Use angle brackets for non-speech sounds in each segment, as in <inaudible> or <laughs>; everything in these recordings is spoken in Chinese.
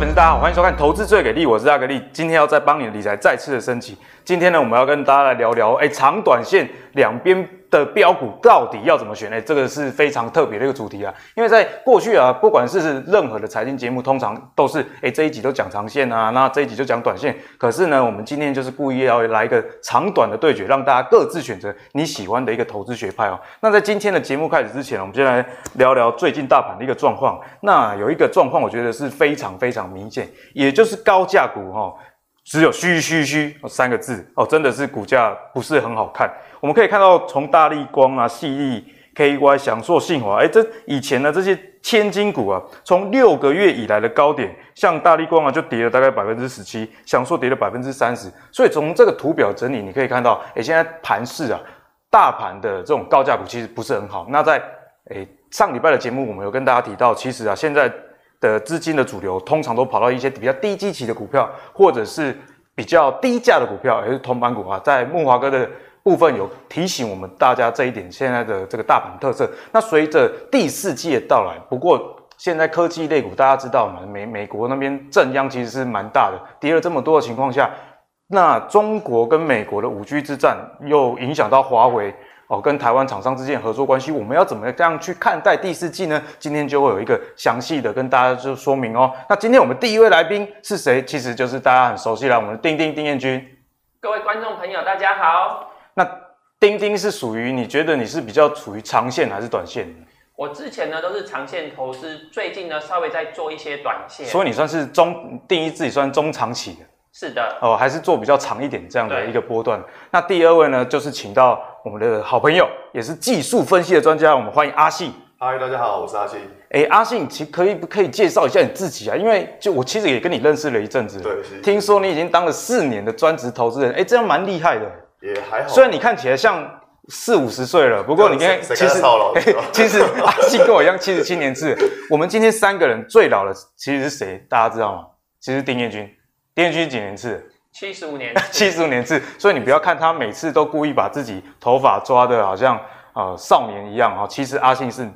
粉丝大家好，欢迎收看《投资最给力》，我是阿格力，今天要再帮你的理财再次的升级。今天呢，我们要跟大家来聊聊，哎，长短线两边。的标股到底要怎么选呢？这个是非常特别的一个主题啊，因为在过去啊，不管是任何的财经节目，通常都是诶这一集都讲长线啊，那这一集就讲短线。可是呢，我们今天就是故意要来一个长短的对决，让大家各自选择你喜欢的一个投资学派哦。那在今天的节目开始之前，我们先来聊聊最近大盘的一个状况。那有一个状况，我觉得是非常非常明显，也就是高价股哈、只有虚虚虚三个字哦，真的是股价不是很好看。我们可以看到，从大立光啊、矽力、KY、祥硕、信华，哎，这以前的这些千金股啊，从六个月以来的高点，像大立光啊，就跌了大概百分之十七，祥硕跌了百分之三十。所以从这个图表整理，你可以看到，哎，现在盘势啊，大盘的这种高价股其实不是很好。那在哎上礼拜的节目，我们有跟大家提到，其实啊，现在的资金的主流通常都跑到一些比较低基期的股票，或者是比较低价的股票，也是铜板股啊，在慕驊哥的。部分有提醒我们大家这一点，现在的这个大盘特色。那随着第四季的到来，不过现在科技类股大家知道嘛，美美国那边震央其实是蛮大的，跌了这么多的情况下，那中国跟美国的五 G 之战又影响到华为哦，跟台湾厂商之间的合作关系，我们要怎么样去看待第四季呢？今天就会有一个详细的跟大家就说明哦。那今天我们第一位来宾是谁？其实就是大家很熟悉了我们的丁丁丁彦君。各位观众朋友，大家好。那丁丁是属于你觉得你是比较处于长线还是短线？我之前呢都是长线投资，最近呢稍微在做一些短线。所以你算是中定义自己算中长期的？是的。哦，还是做比较长一点这样的一个波段。那第二位呢，就是请到我们的好朋友，也是技术分析的专家，我们欢迎阿信。嗨，大家好，我是阿信。哎，阿信，其可以不可以介绍一下你自己啊？因为就我其实也跟你认识了一阵子，对，听说你已经当了四年的专职投资人，哎，这样蛮厉害的。也还好，虽然你看起来像四五十岁了，不过你看，其实 <laughs> 其实阿信跟我一样七十七年次。我们今天三个人最老的其实是谁？大家知道吗？其实丁彦均，丁彦均几年次？七十五年，<laughs> 七十五年制。所以你不要看他每次都故意把自己头发抓的好像呃少年一样哈，其实阿信是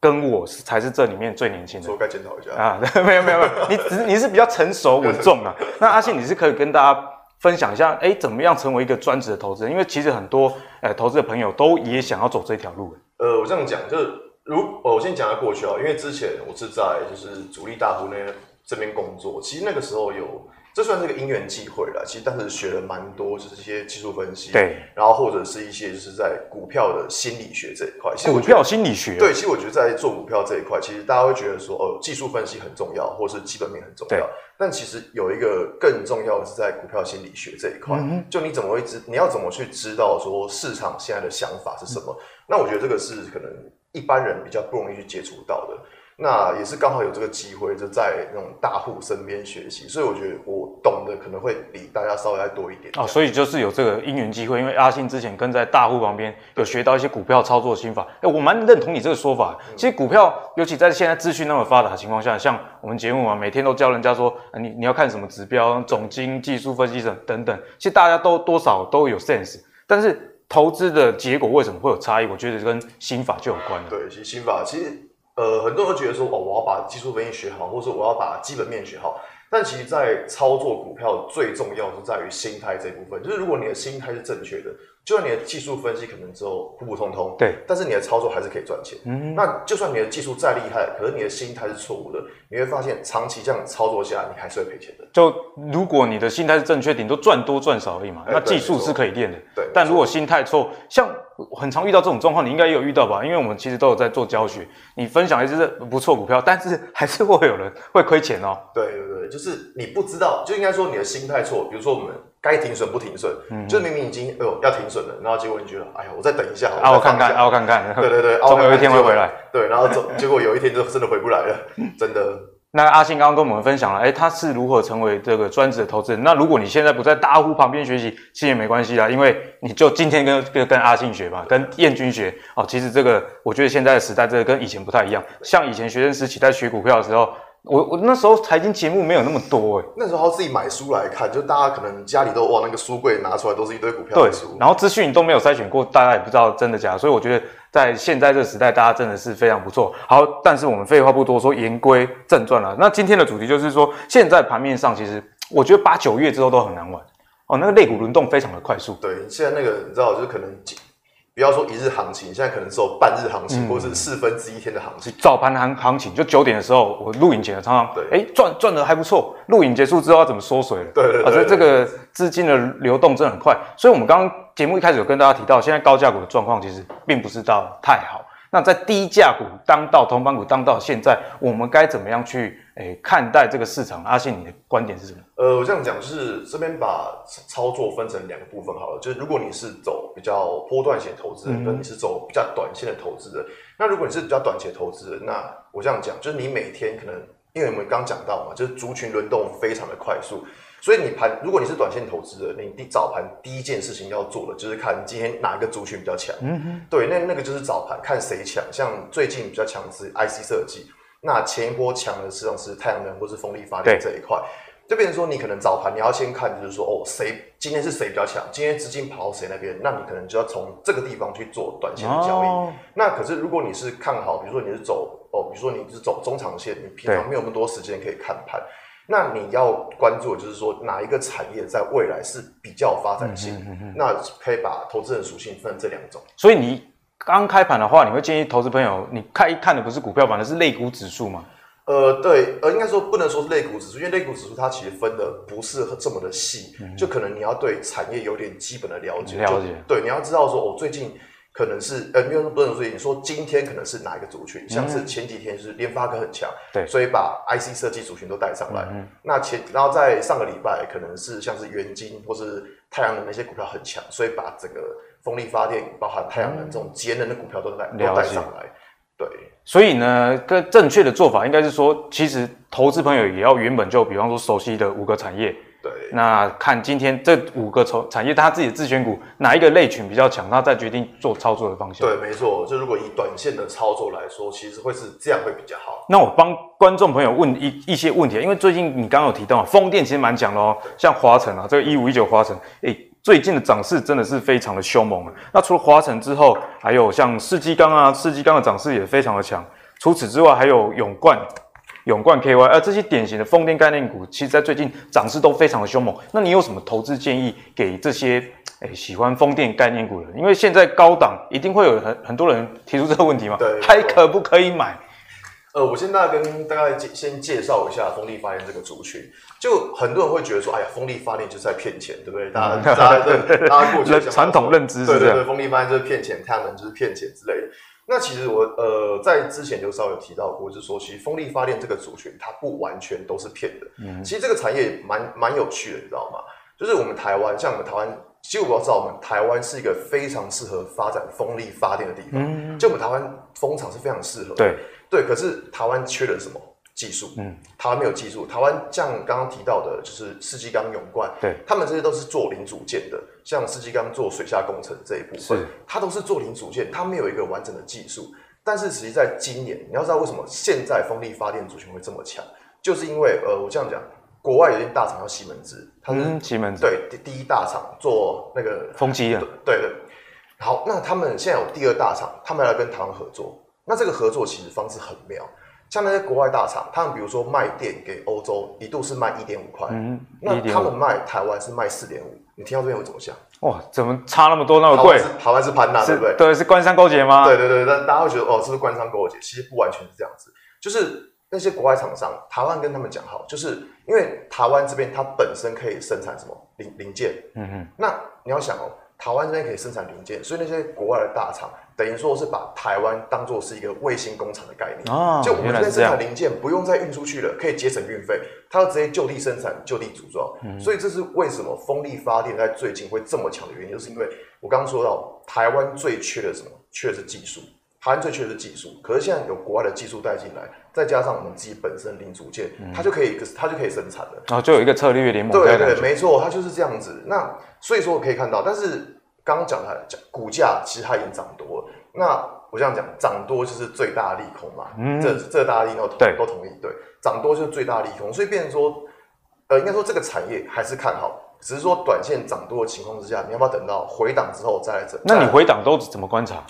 跟我是才是这里面最年轻的。我该检讨一下啊，<laughs> 没有没有没有，你只你是比较成熟稳重啊。那阿信你是可以跟大家。分享一下，哎，怎么样成为一个专职的投资人？因为其实很多，呃，投资的朋友都也想要走这条路。呃，我这样讲，就是如，我先讲下过去啊，因为之前我是在就是主力大户那这边工作，其实那个时候有。这算是个因缘际会了，其实当时学了蛮多，就是一些技术分析，对，然后或者是一些就是在股票的心理学这一块。其实股票心理学，对，其实我觉得在做股票这一块，其实大家会觉得说，哦，技术分析很重要，或是基本面很重要，对，但其实有一个更重要的是在股票心理学这一块，嗯、就你怎么会知，你要怎么去知道说市场现在的想法是什么？嗯、那我觉得这个是可能一般人比较不容易去接触到的。那也是刚好有这个机会，就在那种大户身边学习，所以我觉得我懂得可能会比大家稍微再多一点。哦，所以就是有这个因缘机会，因为阿信之前跟在大户旁边有学到一些股票操作心法。哎，我蛮认同你这个说法。其实股票，尤其在现在资讯那么发达的情况下，像我们节目啊，每天都教人家说，你你要看什么指标、总经、技术分析等等等。其实大家都多少都有 sense，但是投资的结果为什么会有差异？我觉得跟心法就有关了。对，其实心法其实。呃，很多人都觉得说，哦，我要把技术分析学好，或者说我要把基本面学好。但其实，在操作股票最重要是在于心态这一部分。就是如果你的心态是正确的，就算你的技术分析可能只有普普通通，对，但是你的操作还是可以赚钱。嗯，那就算你的技术再厉害，可是你的心态是错误的，你会发现长期这样操作下来，你还是会赔钱的。就如果你的心态是正确，顶多赚多赚少而已嘛。那技术是可以练的，对。但如果心态错，像。很常遇到这种状况，你应该也有遇到吧？因为我们其实都有在做教学，你分享一支不错股票，但是还是会有人会亏钱哦。对对对，就是你不知道，就应该说你的心态错。比如说我们该停损不停损，嗯，就是明明已经哎呦要停损了，然后结果你觉得哎呀我再等一下，啊我看看 <laughs> 啊我看看，对对对，<laughs> 总有一天会回来。对，然后总结果有一天就真的回不来了，<laughs> 真的。那阿信刚刚跟我们分享了，哎，他是如何成为这个专职的投资人。那如果你现在不在大户旁边学习，其实也没关系啦，因为你就今天跟跟跟阿信学吧，跟彦军学哦。其实这个我觉得现在的时代，这个跟以前不太一样。像以前学生时期在学股票的时候，我我那时候财经节目没有那么多哎、欸，那时候自己买书来看，就大家可能家里都往那个书柜拿出来都是一堆股票的书，对，然后资讯都没有筛选过，大家也不知道真的假的，所以我觉得在现在这个时代，大家真的是非常不错。好，但是我们废话不多说，言归正传了。那今天的主题就是说，现在盘面上其实我觉得八九月之后都很难玩哦，那个肋骨轮动非常的快速。对，现在那个你知道，就是可能。不要说一日行情，现在可能只有半日行情，嗯、或者是四分之一天的行情。早盘行行情就九点的时候，我录影前的常常对，哎赚赚的还不错。录影结束之后要怎么缩水了？对对对，对，而且这个资金的流动真的很快。所以我们刚刚节目一开始有跟大家提到，现在高价股的状况其实并不是到太好。那在低价股当道、同板股当道，现在我们该怎么样去诶、欸、看待这个市场？阿信，你的观点是什么？呃，我这样讲就是这边把操作分成两个部分好了，就是如果你是走比较波段型投资人，跟、嗯、你是走比较短线的投资人。那如果你是比较短期的投资人，那我这样讲就是你每天可能，因为我们刚讲到嘛，就是族群轮动非常的快速。所以你盘，如果你是短线投资人，你早盘第一件事情要做的就是看今天哪一个族群比较强。嗯哼，对，那那个就是早盘看谁强。像最近比较强是 IC 设计，那前一波强的实际上是太阳能或是风力发电这一块。就变成说，你可能早盘你要先看，就是说哦，谁今天是谁比较强，今天资金跑到谁那边，那你可能就要从这个地方去做短线的交易。哦、那可是如果你是看好，比如说你是走哦，比如说你是走中长线，你平常没有那么多时间可以看盘。那你要关注的就是说，哪一个产业在未来是比较发展性？嗯、哼哼哼，那可以把投资人属性分成这两种。所以你刚开盘的话，你会建议投资朋友，你看一看的不是股票，反而是类股指数吗？呃，对，呃，应该说不能说是类股指数，因为类股指数它其实分的不是这么的细，嗯、就可能你要对产业有点基本的了解。了解。对，你要知道说，我、哦、最近。可能是呃，没有说不能说，你说今天可能是哪一个族群？像是前几天是联发科很强，对，所以把 IC 设计族群都带上来。嗯，那前然后在上个礼拜可能是像是元晶或是太阳能那些股票很强，所以把整个风力发电包含太阳能这种节能的股票都带都带上来。对，所以呢，更正确的做法应该是说，其实投资朋友也要原本就比方说熟悉的五个产业。对，那看今天这五个产产业，它自己的自选股哪一个类群比较强，它再决定做操作的方向。对，没错，就如果以短线的操作来说，其实会是这样会比较好。那我帮观众朋友问一一些问题，因为最近你刚刚有提到风电其实蛮强的哦，像华晨啊，这个一五一九华城，诶，最近的涨势真的是非常的凶猛啊。那除了华城之后，还有像世纪钢啊，世纪钢的涨势也非常的强。除此之外，还有永冠。永冠 KY，而这些典型的风电概念股，其实在最近涨势都非常的凶猛。那你有什么投资建议给这些诶、欸、喜欢风电概念股的人？因为现在高档一定会有很很多人提出这个问题嘛，对，还可不可以买？呃，我现在跟大概先介绍一下风力发电这个族群。就很多人会觉得说，哎呀，风力发电就是在骗钱，对不对？大家大家 <laughs> 对大家过去传统认知是，对对对，风力发电就是骗钱，太阳能就是骗钱之类的。那其实我呃在之前就稍微有提到过，就是说其实风力发电这个族群它不完全都是骗的。嗯，其实这个产业蛮蛮有趣的，你知道吗？就是我们台湾，像我们台湾，其实我要知道我们台湾是一个非常适合发展风力发电的地方。嗯，就我们台湾风场是非常适合的。对对，可是台湾缺了什么？技术，嗯，台湾没有技术。台湾像刚刚提到的，就是世纪钢、永冠，对，他们这些都是做零组件的。像世纪钢做水下工程这一部分，它都是做零组件，它没有一个完整的技术。但是实际在今年，你要知道为什么现在风力发电族群会这么强，就是因为呃，我这样讲，国外有一间大厂叫西门子，它是西门子对第第一大厂做那个风机的，对对。好，那他们现在有第二大厂，他们要来跟台湾合作。那这个合作其实方式很妙。像那些国外大厂，他们比如说卖电给欧洲，一度是卖一点五块，嗯，那他们卖台湾是卖四点五，你听到这边会怎么想？哇，怎么差那么多，那么贵？台湾是盘呐，对不对？对，是官商勾结吗？对对对，但大家会觉得哦，是不是官商勾结？其实不完全是这样子，就是那些国外厂商，台湾跟他们讲好，就是因为台湾这边它本身可以生产什么零零件，嗯哼，那你要想哦。台湾这边可以生产零件，所以那些国外的大厂等于说是把台湾当做是一个卫星工厂的概念。哦，就我们这边生产零件不用再运出去了，可以节省运费，它要直接就地生产、就地组装。嗯，所以这是为什么风力发电在最近会这么强的原因，就是因为我刚刚说到台湾最缺的什么？缺的是技术。台湾最缺的是技术，可是现在有国外的技术带进来，再加上我们自己本身零组件，嗯、它就可以，它就可以生产了。然后就有一个策略联盟。对对，没错，它就是这样子。那所以说我可以看到，但是刚刚讲的讲股价其实它已经涨多了。那我这样讲，涨多就是最大利空嘛。嗯，这这大家都同都同意，对，涨多就是最大利空，所以变成说，呃，应该说这个产业还是看好，只是说短线涨多的情况之下，你要不要等到回档之后再来整？那你回档都怎么观察？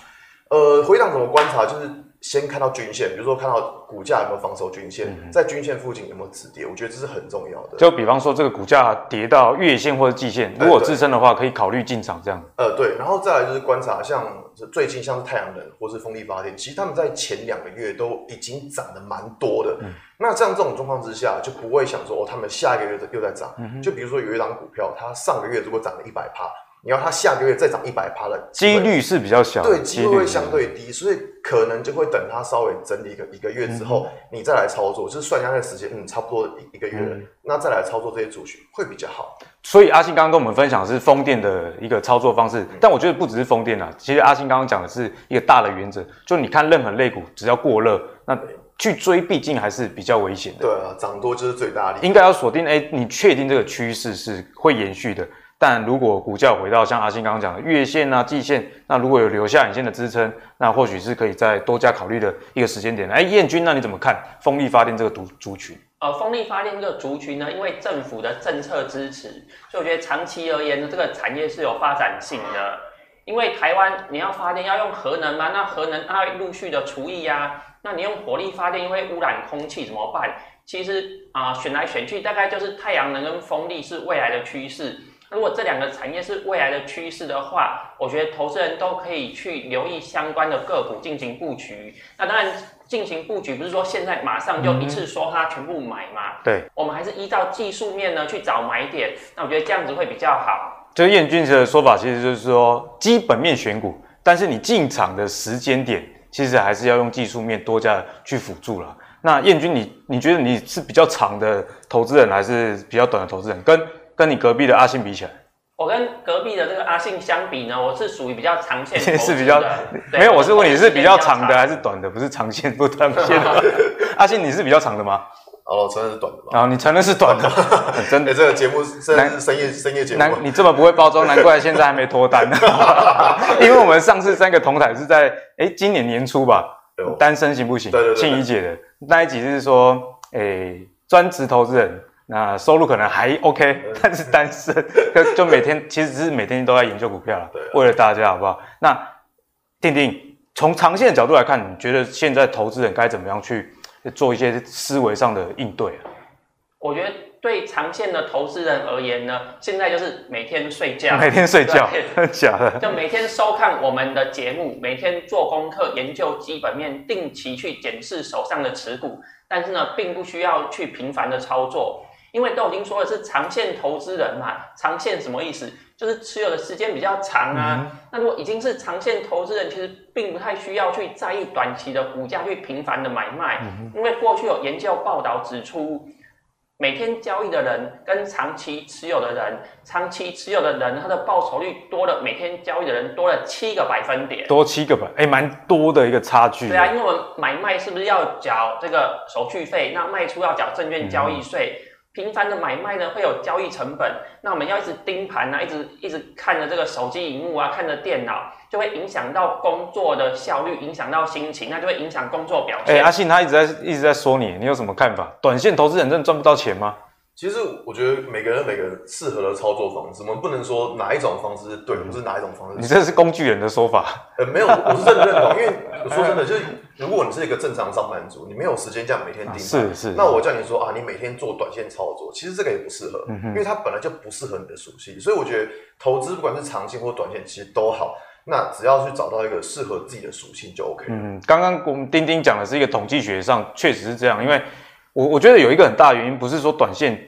呃，回档怎么观察？就是。先看到均线，比如说看到股价有没有防守均线，嗯、在均线附近有没有止跌，我觉得这是很重要的。就比方说，这个股价跌到月线或者季线，如果支撑的话，可以考虑进场这样。呃，对，然后再来就是观察，像最近像是太阳能或是风力发电，其实他们在前两个月都已经涨得蛮多的。嗯、那像这种状况之下，就不会想说哦，他们下一个月又在涨。嗯、就比如说有一档股票，它上个月如果涨了一百趴。你要它下个月再涨一百趴的几率是比较小，对，机会会相对低，所以可能就会等它稍微整理一个一个月之后，嗯、你再来操作，就是算一下那个时间，嗯，差不多一一个月了，嗯、那再来操作这些族群会比较好。所以阿信刚刚跟我们分享的是风电的一个操作方式，嗯、但我觉得不只是风电啊，其实阿信刚刚讲的是一个大的原则，就你看任何类股只要过热，那去追毕竟还是比较危险的。对啊，涨多就是最大利，应该要锁定，哎、欸，你确定这个趋势是会延续的。但如果股价回到像阿信刚刚讲的月线啊、季线，那如果有留下影线的支撑，那或许是可以再多加考虑的一个时间点。哎，彦均，那你怎么看风力发电这个族族群？呃，风力发电这个族群呢，因为政府的政策支持，所以我觉得长期而言呢，这个产业是有发展性的。因为台湾你要发电要用核能嘛，那核能它会陆续的除役呀，那你用火力发电因为污染空气怎么办？其实啊、呃，选来选去大概就是太阳能跟风力是未来的趋势。如果这两个产业是未来的趋势的话，我觉得投资人都可以去留意相关的个股进行布局。那当然，进行布局不是说现在马上就一次说它全部买嘛？对，我们还是依照技术面呢去找买点。那我觉得这样子会比较好。就彦均的说法，其实就是说基本面选股，但是你进场的时间点，其实还是要用技术面多加去辅助了。那彦均，你你觉得你是比较长的投资人，还是比较短的投资人？跟跟你隔壁的阿信比起来，我跟隔壁的这个阿信相比呢，我是属于比较长线的，<laughs> 是比较对没有，我是问你是比较长的还是短的，不是长线不短线的。<laughs> 阿信，你是比较长的吗？哦，承认是短的吧。啊、哦，你承认是短的，<laughs> 真的。欸、这个节目是深夜深夜节目，难你这么不会包装，难怪现在还没脱单呢。因为我们上次三个同台是在哎、欸、今年年初吧，哦、单身行不行？对对对，庆怡姐的那一集是说，哎、欸，专职投资人。那收入可能还 OK，但是单身就就每天其实是每天都在研究股票了，对，为了大家好不好？那定定从长线的角度来看，你觉得现在投资人该怎么样去做一些思维上的应对啊？我觉得对长线的投资人而言呢，现在就是每天睡觉，每天睡觉，假的，就每天收看我们的节目，每天做功课，研究基本面，定期去检视手上的持股，但是呢，并不需要去频繁的操作。因为都已经说的是长线投资人嘛，长线什么意思？就是持有的时间比较长啊。嗯、那如果已经是长线投资人，其实并不太需要去在意短期的股价去频繁的买卖，嗯、因为过去有研究报道指出，每天交易的人跟长期持有的人，长期持有的人他的报酬率多了，每天交易的人多了七个百分点，多七个百，哎，蛮多的一个差距。对啊，因为我们买卖是不是要缴这个手续费？那卖出要缴证券交易税。嗯频繁的买卖呢，会有交易成本。那我们要一直盯盘啊，一直一直看着这个手机荧幕啊，看着电脑，就会影响到工作的效率，影响到心情，那就会影响工作表现。哎、欸，阿信他一直在一直在说你，你有什么看法？短线投资人真的赚不到钱吗？其实我觉得每个人每个适合的操作方式，我们不能说哪一种方式是对，不是哪一种方式。你这是工具人的说法。呃，没有，我是真的认同。因为我说真的，就是 <laughs> <laughs> <laughs> 如果你是一个正常上班族，你没有时间这样每天盯盘，是是。那我叫你说啊，你每天做短线操作，其实这个也不适合，因为它本来就不适合你的属性。所以我觉得投资不管是长线或短线，其实都好。那只要去找到一个适合自己的属性就 OK。嗯，刚刚我们丁丁讲的是一个统计学上确实是这样，因为。我我觉得有一个很大的原因，不是说短线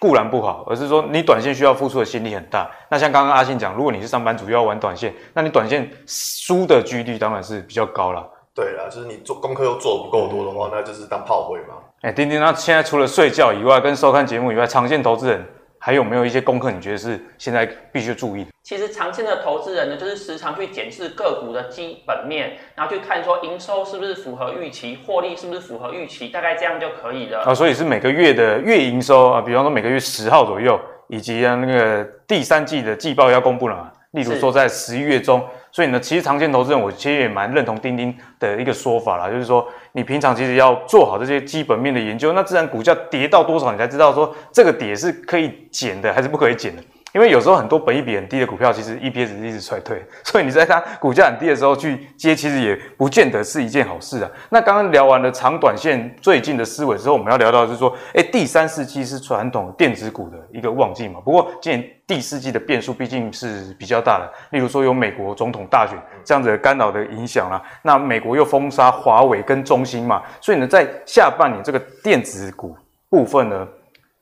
固然不好，而是说你短线需要付出的心力很大。那像刚刚阿信讲，如果你是上班族又要玩短线，那你短线输的几率当然是比较高了。对啦，就是你做功课又做不够多的话，那就是当炮灰嘛。哎、欸，丁丁，那现在除了睡觉以外，跟收看节目以外，长线投资人。还有没有一些功课？你觉得是现在必须注意的？其实长线的投资人呢，就是时常去检视个股的基本面，然后去看说营收是不是符合预期，获利是不是符合预期，大概这样就可以了。啊，所以是每个月的月营收啊，比方说每个月十号左右，以及啊那个第三季的季报要公布了嘛，例如说在十一月中，所以呢，其实长线投资人我其实也蛮认同丁丁的一个说法啦，就是说你平常其实要做好这些基本面的研究，那自然股价跌到多少，你才知道说这个跌是可以减的还是不可以减的。因为有时候很多本益比很低的股票，其实 EPS 一直衰退，所以你在它股价很低的时候去接，其实也不见得是一件好事啊。那刚刚聊完了长短线最近的思维之后，我们要聊到的是说，哎，第三四季是传统电子股的一个旺季嘛。不过今年第四季的变数毕竟是比较大的，例如说有美国总统大选这样子的干扰的影响啦，那美国又封杀华为跟中兴嘛，所以呢，在下半年这个电子股部分呢。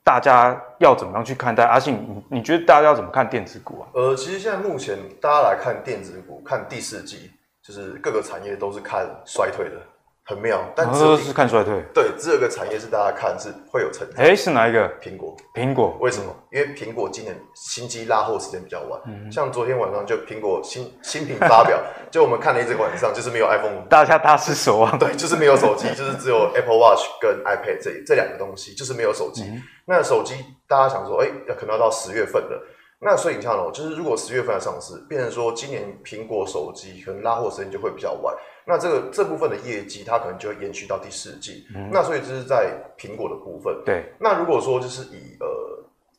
大家要怎么样去看待？阿信，你你觉得大家要怎么看电子股啊？呃，其实现在目前大家来看电子股，看第四季，就是各个产业都是看衰退的，很妙。但只是看衰退。对，只有一个产业是大家看是会有成长。哎，是哪一个？苹果。苹果为什么？因为苹果今年新机拉货时间比较晚。嗯。像昨天晚上就苹果新新品发表，就我们看了一整个晚上，就是没有 iPhone。大家大失所望。对，就是没有手机，就是只有 Apple Watch 跟 iPad 这这两个东西，就是没有手机。嗯那手机大家想说，哎、可能要到十月份了。那所以你看哦，就是如果十月份要上市，变成说今年苹果手机可能拉货时间就会比较晚。那这个这部分的业绩，它可能就会延续到第四季。嗯、那所以这是在苹果的部分。对。那如果说就是以呃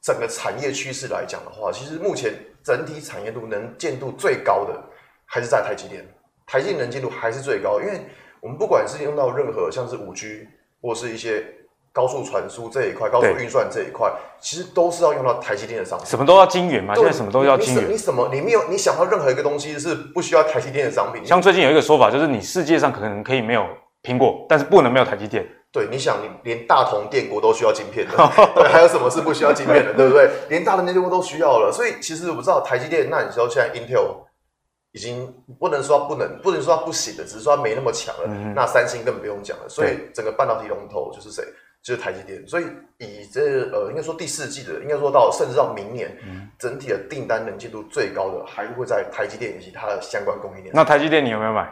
整个产业趋势来讲的话，其实目前整体产业度能见度最高的还是在台积电。台积电能见度还是最高，因为我们不管是用到任何像是五 G 或是一些。高速传输这一块，高速运算这一块，其实都是要用到台积电的商品。什么都要晶圆嘛，现在什么都要晶圆。你什么？你没有？你想到任何一个东西是不需要台积电的商品？像最近有一个说法，就是你世界上可能可以没有苹果，但是不能没有台积电。对，你想，你连大同电锅都需要晶片的，<laughs> 对，还有什么是不需要晶片的？对不对？连大同电锅都需要了，所以其实我不知道台积电。那你说现在 Intel 已经不能说不能，不能说它不行的，只是说它没那么强了。嗯、那三星更不用讲了。所以整个半导体龙头就是谁？就是台积电，所以以这呃，应该说第四季的，应该说到甚至到明年，嗯、整体的订单能见度最高的，还会在台积电以及它的相关供应链。那台积电你有没有买？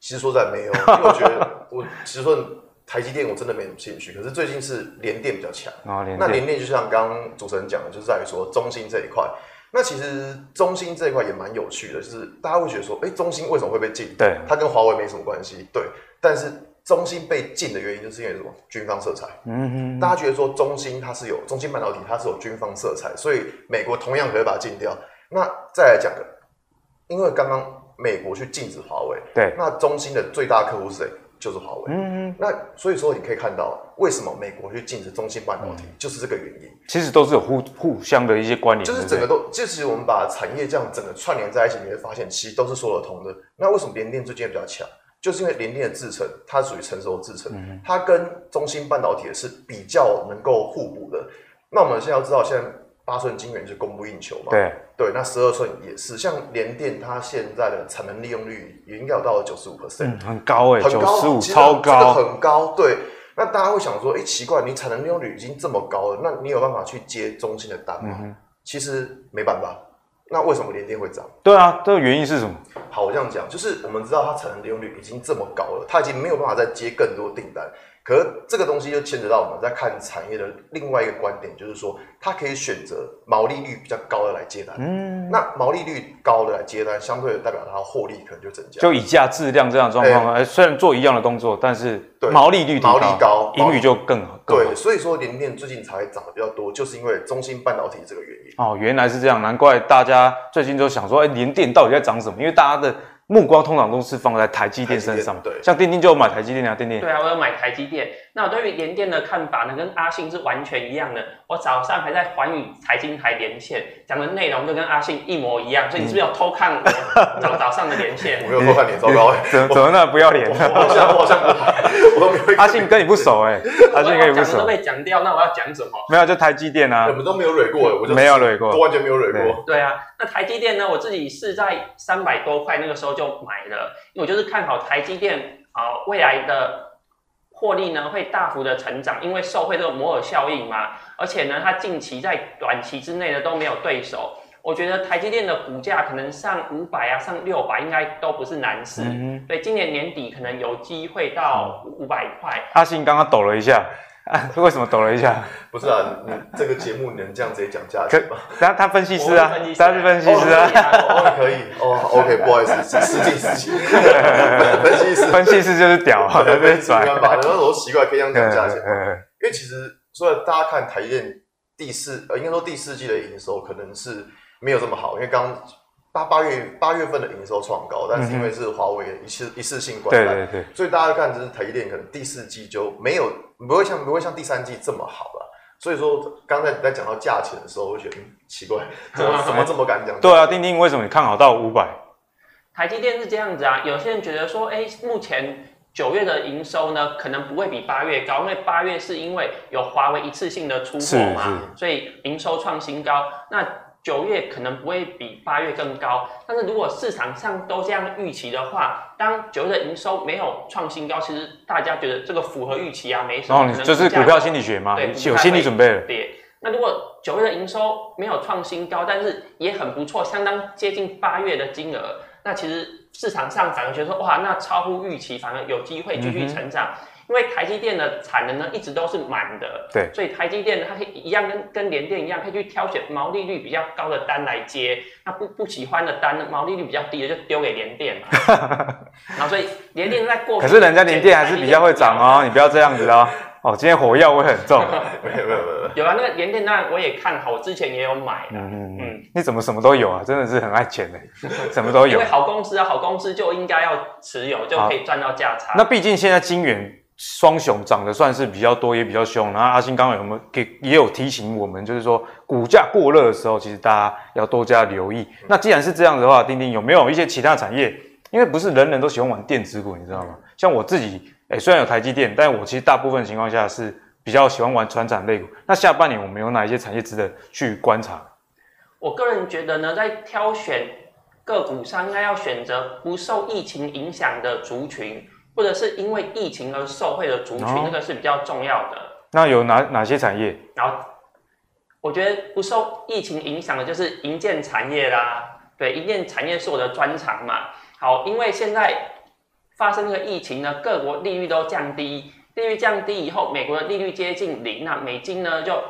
其实说实在没有，<laughs> 因为我觉得我其实说台积电我真的没什么兴趣。可是最近是联电比较强那联电就像刚刚主持人讲的，就是在于说中芯这一块。那其实中芯这一块也蛮有趣的，就是大家会觉得说，哎、欸，中芯为什么会被禁？对，它跟华为没什么关系。对，但是。中芯被禁的原因就是因为什么？军方色彩。嗯哼，大家觉得说中芯它是有中芯半导体，它是有军方色彩，所以美国同样可以把它禁掉。那再来讲个，因为刚刚美国去禁止华为，对，那中芯的最大客户是谁？就是华为。嗯嗯，那所以说你可以看到，为什么美国去禁止中芯半导体，嗯、就是这个原因。其实都是有互互相的一些关联，就是整个都，就是我们把产业这样整个串联在一起，你会发现其实都是说得通的。那为什么联电最近比较强？就是因为联电的制程，它属于成熟的制程，嗯、它跟中芯半导体是比较能够互补的。那我们现在要知道，现在八寸晶圆是供不应求嘛？对对，那十二寸也是。像联电，它现在的产能利用率也应该有到了九十五 percent，很高哎、欸，九十五超高，这个很高。对，那大家会想说，哎、欸，奇怪，你产能利用率已经这么高了，那你有办法去接中芯的单吗？嗯、其实没办法。那为什么联电会涨？对啊，这个原因是什么？好，我这样讲，就是我们知道它产能利用率已经这么高了，它已经没有办法再接更多订单。可是这个东西就牵扯到我们在看产业的另外一个观点，就是说它可以选择毛利率比较高的来接单。嗯，那毛利率高的来接单，相对的代表它获利可能就增加。就以价质量这样状况，哎，虽然做一样的工作，但是毛利率毛利高，盈余就更好。对，所以说联电最近才会涨得比较多，就是因为中芯半导体这个原因。哦，原来是这样，难怪大家最近都想说，哎，联电到底在涨什么？因为大家的。目光通常都是放在台积电身上，对，像丁丁就有买台积电啊，丁丁。对啊，我有买台积电。那我对于联电的看法呢，跟阿信是完全一样的。我早上还在寰宇财经台连线，讲的内容就跟阿信一模一样。所以你是不是有偷看我早早上的连线？<laughs> 我没有偷看你，糟糕，<laughs> 怎怎么那不要脸？我好像我好像我都没有。阿信跟你不熟哎，阿信跟你不熟。<laughs> 都被讲掉，那我要讲什么？没有，就台积电啊。我们都没有蕊过，我就没有蕊过，都完全没有蕊过。对啊，那台积电呢？我自己是在三百多块那个时候就买了。因为我就是看好台积电啊、呃，未来的获利呢会大幅的成长，因为受惠这个摩尔效应嘛，而且呢，它近期在短期之内呢都没有对手，我觉得台积电的股价可能上五百啊，上六百应该都不是难事。嗯，对，今年年底可能有机会到五百块。阿信刚刚抖了一下。啊，<laughs> 为什么抖了一下？不是啊，你这个节目能这样直接讲价钱吗？他他分析师啊，他是分析师啊，哦可以哦，OK，<laughs> 不好意思，失敬失敬，<laughs> 分析师，分析师就是屌，没办法，有时候奇怪可以这样讲价钱，因为其实所以大家看台积电第四呃，应该说第四季的营收可能是没有这么好，因为刚。八八月八月份的营收创高，但是因为是华为一次一次性关单，对对对，所以大家看就是台积电可能第四季就没有不会像不会像第三季这么好了。所以说刚才你在讲到价钱的时候，我觉得奇怪，<laughs> 怎么怎么这么敢讲？对啊，丁丁为什么你看好到五百？台积电是这样子啊，有些人觉得说，哎，目前九月的营收呢，可能不会比八月高，因为八月是因为有华为一次性的出货嘛，所以营收创新高。那九月可能不会比八月更高，但是如果市场上都这样预期的话，当九月的营收没有创新高，其实大家觉得这个符合预期啊，没什么。哦，就是股票心理学嘛，对，有心理准备了。对，那如果九月的营收没有创新高，但是也很不错，相当接近八月的金额，那其实市场上反而觉得说，哇，那超乎预期，反而有机会继续成长。嗯因为台积电的产能呢一直都是满的，对，所以台积电它可以一样跟跟联电一样，可以去挑选毛利率比较高的单来接，那不不喜欢的单毛利率比较低的就丢给联电嘛。<laughs> 然后所以联电在过，可是人家联电还是比较会涨哦，你不要这样子哦。<laughs> 哦，今天火药味很重。没有没有没有。有啊，那个联电当然我也看好，我之前也有买的。嗯嗯嗯。你怎么什么都有啊？真的是很爱钱的，<laughs> 什么都有。因为好公司啊，好公司就应该要持有，就可以赚到价差。那毕竟现在晶圆。双雄涨得算是比较多，也比较凶。然后阿星刚刚有没有给也有提醒我们，就是说股价过热的时候，其实大家要多加留意。那既然是这样的话，丁丁有没有一些其他产业？因为不是人人都喜欢玩电子股，你知道吗？像我自己，哎，虽然有台积电，但我其实大部分情况下是比较喜欢玩传产类股。那下半年我们有哪一些产业值得去观察？我个人觉得呢，在挑选个股上，应该要选择不受疫情影响的族群。或者是因为疫情而受惠的族群，那个是比较重要的。那有哪哪些产业？然后我觉得不受疫情影响的就是银建产业啦。对，银建产业是我的专长嘛。好，因为现在发生这个疫情呢，各国利率都降低，利率降低以后，美国的利率接近零，那美金呢就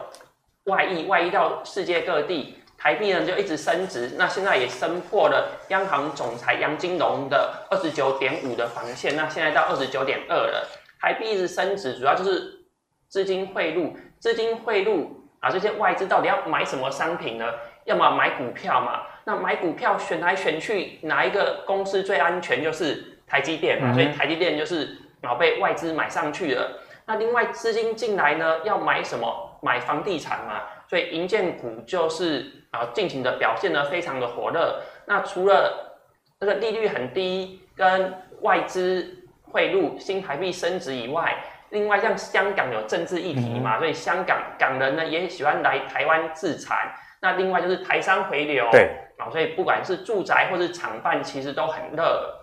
外溢外溢到世界各地。台币呢就一直升值，那现在也升破了央行总裁杨金龙的二十九点五的防线，那现在到二十九点二了。台币一直升值，主要就是资金汇入，资金汇入啊，这些外资到底要买什么商品呢？要么买股票嘛，那买股票选来选去，哪一个公司最安全？就是台积电嘛，所以台积电就是然后被外资买上去了。那另外资金进来呢，要买什么？买房地产嘛，所以银建股就是。啊，近期的表现呢，非常的火热。那除了这个利率很低，跟外资汇入、新台币升值以外，另外像香港有政治议题嘛，所以香港港人呢也喜欢来台湾自产。那另外就是台商回流，对，啊，所以不管是住宅或是厂办，其实都很热。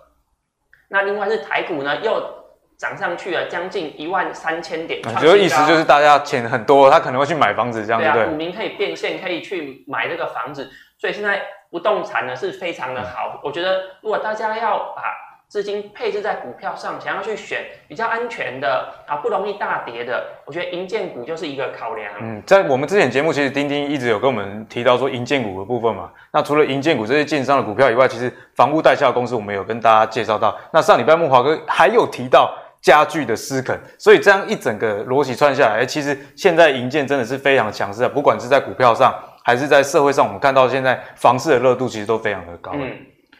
那另外是台股呢又。涨上去了将近一万三千点，就、嗯、意思就是大家钱很多，他可能会去买房子，这样对？股民可以变现，可以去买这个房子，所以现在不动产呢是非常的好。嗯、我觉得如果大家要把资金配置在股票上，想要去选比较安全的啊，不容易大跌的，我觉得银建股就是一个考量。嗯，在我们之前节目，其实丁丁一直有跟我们提到说银建股的部分嘛。那除了银建股这些建商的股票以外，其实房屋代销公司我们有跟大家介绍到。那上礼拜木华哥还有提到。家具的思肯，所以这样一整个逻辑串下来，其实现在银建真的是非常强势啊，不管是在股票上，还是在社会上，我们看到现在房市的热度其实都非常的高。嗯，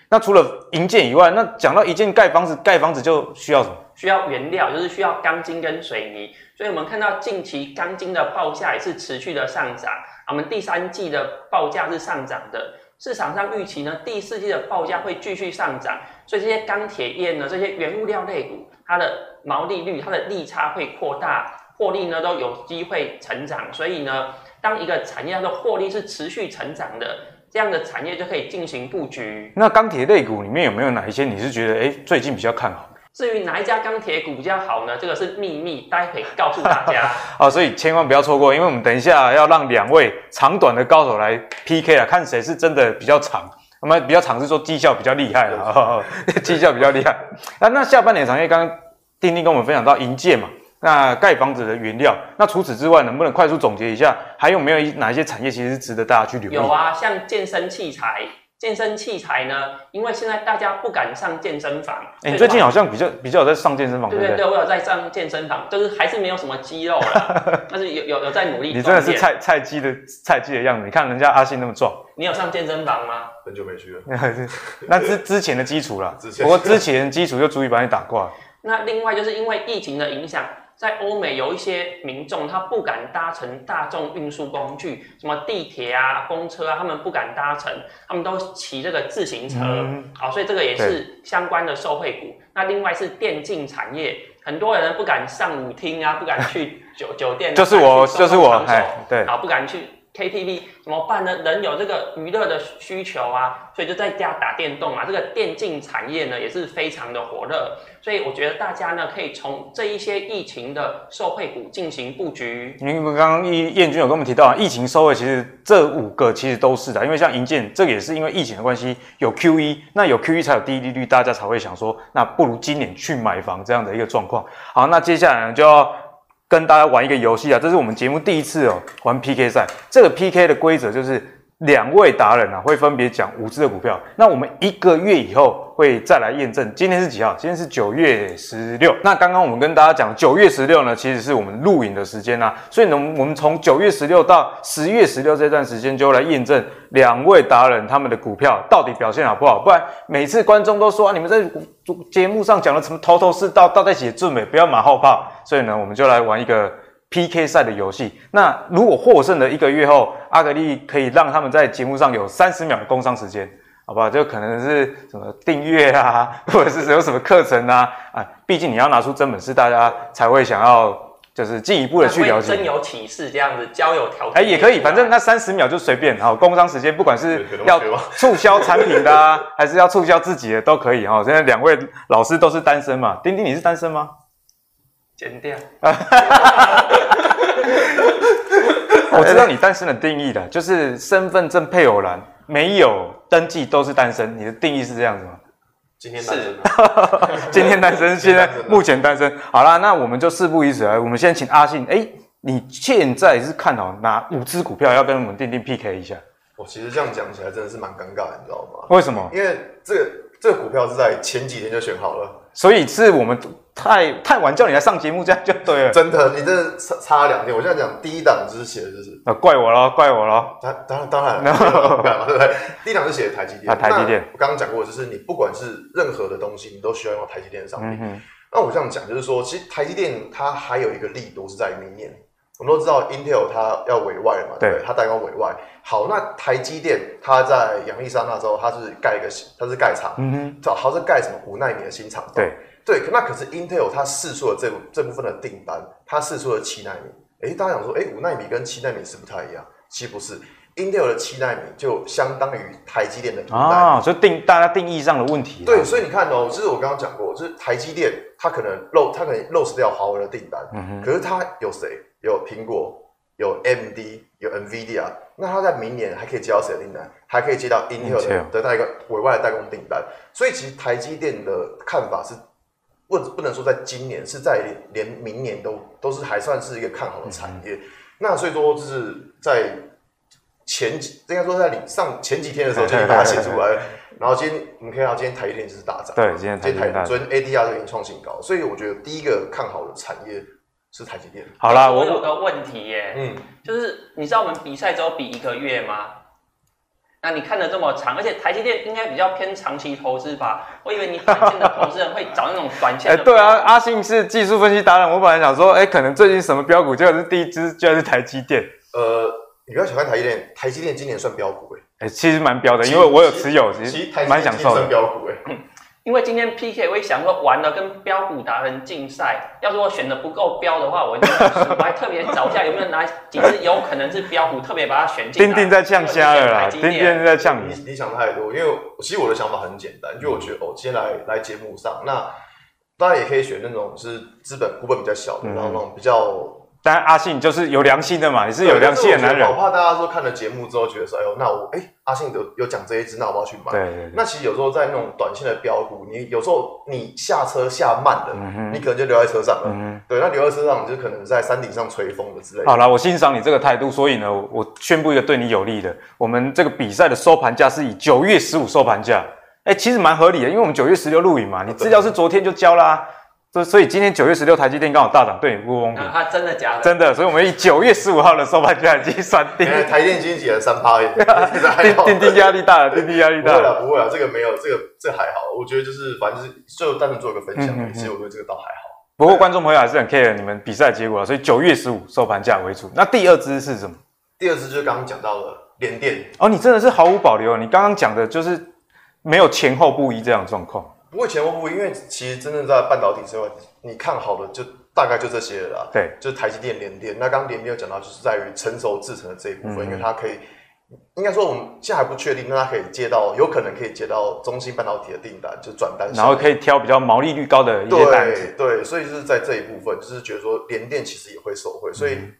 那除了银建以外，那讲到一件盖房子，盖房子就需要什么？需要原料，就是需要钢筋跟水泥。所以我们看到近期钢筋的报价也是持续的上涨，我们第三季的报价是上涨的。市场上预期呢，第四季的报价会继续上涨，所以这些钢铁业呢，这些原物料类股，它的毛利率、它的利差会扩大，获利呢都有机会成长。所以呢，当一个产业它的获利是持续成长的，这样的产业就可以进行布局。那钢铁类股里面有没有哪一些你是觉得哎最近比较看好？至于哪一家钢铁股比较好呢？这个是秘密，待会告诉大家。<laughs> 啊，所以千万不要错过，因为我们等一下要让两位长短的高手来 PK 啊，看谁是真的比较长。那么比较常是说绩效比较厉害了，<laughs> 绩效比较厉害。那那下半年产业，刚刚丁丁跟我们分享到银建嘛，那盖房子的原料。那除此之外，能不能快速总结一下，还有没有哪一些产业其实是值得大家去留意？有啊，像健身器材。健身器材呢？因为现在大家不敢上健身房。哎、欸，你最近好像比较比较有在上健身房，对对对，对，我有在上健身房，就是还是没有什么肌肉了，<laughs> 但是有有有在努力。你真的是菜菜鸡的菜鸡的样子，你看人家阿信那么壮。你有上健身房吗？很久没去了。<laughs> 那之之前的基础啦，不过之前基础就足以把你打挂。<laughs> 那另外就是因为疫情的影响。在欧美有一些民众，他不敢搭乘大众运输工具，什么地铁啊、公车啊，他们不敢搭乘，他们都骑这个自行车。好、所以这个也是相关的受惠股。那另外是电竞产业，很多人不敢上舞厅啊，不敢去酒酒店，就是我，就是我，哎，对，啊，不敢去。KTV 怎么办呢？人有这个娱乐的需求啊，所以就在家打电动嘛。这个电竞产业呢也是非常的火热，所以我觉得大家呢可以从这一些疫情的受惠股进行布局。您刚刚彦彦均有跟我们提到啊，疫情受惠其实这五个其实都是的，因为像银建这个也是因为疫情的关系有 QE，那有 QE 才有低利率，大家才会想说，那不如今年去买房这样的一个状况。好，那接下来呢就要。跟大家玩一个游戏啊，这是我们节目第一次哦玩 PK 赛。这个 PK 的规则就是两位达人啊会分别讲五只的股票，那我们一个月以后。会再来验证。今天是几号？今天是九月十六。那刚刚我们跟大家讲，九月十六呢，其实是我们录影的时间啊。所以呢，我们从九月十六到十月十六这段时间，就来验证两位达人他们的股票到底表现好不好。不然每次观众都说啊，你们在节目上讲的什么头头是道，倒在写字美，不要马后炮。所以呢，我们就来玩一个 PK 赛的游戏。那如果获胜的一个月后，阿格丽可以让他们在节目上有三十秒的工商时间。好吧，就可能是什么订阅啊，<laughs> 或者是有什么课程啊，啊，毕竟你要拿出真本事，大家才会想要就是进一步的去了解。真有启示这样子，交友条件。哎，也可以，反正那三十秒就随便。好，工商时间，不管是要 <laughs> 促销产品的啊，<laughs> 还是要促销自己的，都可以哈。现在两位老师都是单身嘛？丁丁，你是单身吗？剪掉。<laughs> 我知道你单身的定义的，就是身份证配偶栏。没有登记都是单身，你的定义是这样子吗？今天单身，<laughs> 今天单身，现在目前单身。好啦，那我们就事不宜迟来，我们先请阿信。哎，你现在是看好哪五只股票要跟我们定定 PK 一下？我其实这样讲起来真的是蛮尴尬的，你知道吗？为什么？因为这个这个股票是在前几天就选好了，所以是我们。太太晚叫你来上节目，这样就对了。真的，你这差差两天。我现在讲第一档就是写的就是，啊，怪我咯，怪我咯。当当然当然，对不对？第一档是写的台积电。啊，台积电。我刚刚讲过，就是你不管是任何的东西，你都需要用台积电的商品。嗯。那我这样讲，就是说，其实台积电它还有一个利多是在于明年。我们都知道，Intel 它要委外了嘛，对，对，它代工委外。好，那台积电它在亚利桑那州，它是盖一个，它是盖厂。嗯哼。好，是盖什么五纳米的新厂？对。对，那可是 Intel 它试出了这部这部分的订单，它试出了七纳米。诶，大家想说，诶，五纳米跟七纳米是不太一样，其实不是，Intel 的七纳米就相当于台积电的五纳米。啊，所以定大家定义上的问题。对，所以你看哦，就是我刚刚讲过，就是台积电它可能漏，它可能 lose 掉华为的订单，嗯哼，可是它有谁？有苹果，有 AMD，有 NVIDIA，那它在明年还可以接到谁的订单？还可以接到 Intel 的的代工委外的代工订单。所以其实台积电的看法是。不不能说在今年，是在连明年都都是还算是一个看好的产业。嗯、那所以说就是在前几应该说在你上前几天的时候就已经把它写出来了。<laughs> 然后今天我们可以看到今天台积电就是大涨，对，今天台积电昨天 ADR 都已经创新高，所以我觉得第一个看好的产业是台积电。好啦，我有个问题耶，嗯，就是你知道我们比赛只有比一个月吗？那你看的这么长，而且台积电应该比较偏长期投资吧？我以为你短线的投资人会找那种短线的。哎、欸，对啊，阿信是技术分析达人，我本来想说，哎、欸，可能最近什么标股，结果是第一支，居然是台积电。呃，你不要小看台积电，台积电今年算标股哎、欸，哎、欸，其实蛮标的，因为我有持有，其实蛮享受的。算标股哎。嗯因为今天 PK 我也想说玩了跟标股达人竞赛，要是我选的不够标的话，我就我还特别找一下有没有哪几只有可能是标股，特别把它选进来。丁丁在呛虾了啦，丁丁在呛你。你想太多，因为其实我的想法很简单，就我觉得哦，今天来来节目上，那当然也可以选那种是资本股本比较小的，然后那种比较但阿信就是有良心的嘛，你是有良心的男人。我怕大家说看了节目之后觉得说，哎呦，那我哎、欸，阿信有有讲这一支，那我要去买。对对对。那其实有时候在那种短线的标股，你有时候你下车下慢了，嗯、你可能就留在车上了。嗯对，那留在车上，你就可能在山顶上吹风的之类的。好了，我欣赏你这个态度，所以呢，我宣布一个对你有利的，我们这个比赛的收盘价是以九月十五收盘价。哎、欸，其实蛮合理的，因为我们九月十六录影嘛，你资料是昨天就交啦。所所以今天九月十六台积电刚好大涨，对你不公平。它真的假的？真的，所以我们以九月十五号的收盘价已经算定。台积电今天跌了三趴，<laughs> 定定压力大了，定定压力大了。不会啊，不会了，这个没有，这个这、还好。我觉得就是反正就是就单纯做一个分享，其实我觉得这个倒还好。不过观众朋友还是很 care 你们比赛结果，所以九月十五收盘价为主。那第二支是什么？第二支就是刚刚讲到的联电。哦，你真的是毫无保留。你刚刚讲的就是没有前后不一这样的状况。不会前后不一，因为其实真正在半导体之外，你看好的就大概就这些了啦。对，就是台积电、联电。那刚刚联电有讲到，就是在于成熟制成的这一部分，嗯、因为它可以，应该说我们现在还不确定，那它可以接到，有可能可以接到中芯半导体的订单，就转单，然后可以挑比较毛利率高的一些单子。对对，所以就是在这一部分，就是觉得说联电其实也会受惠，所以。嗯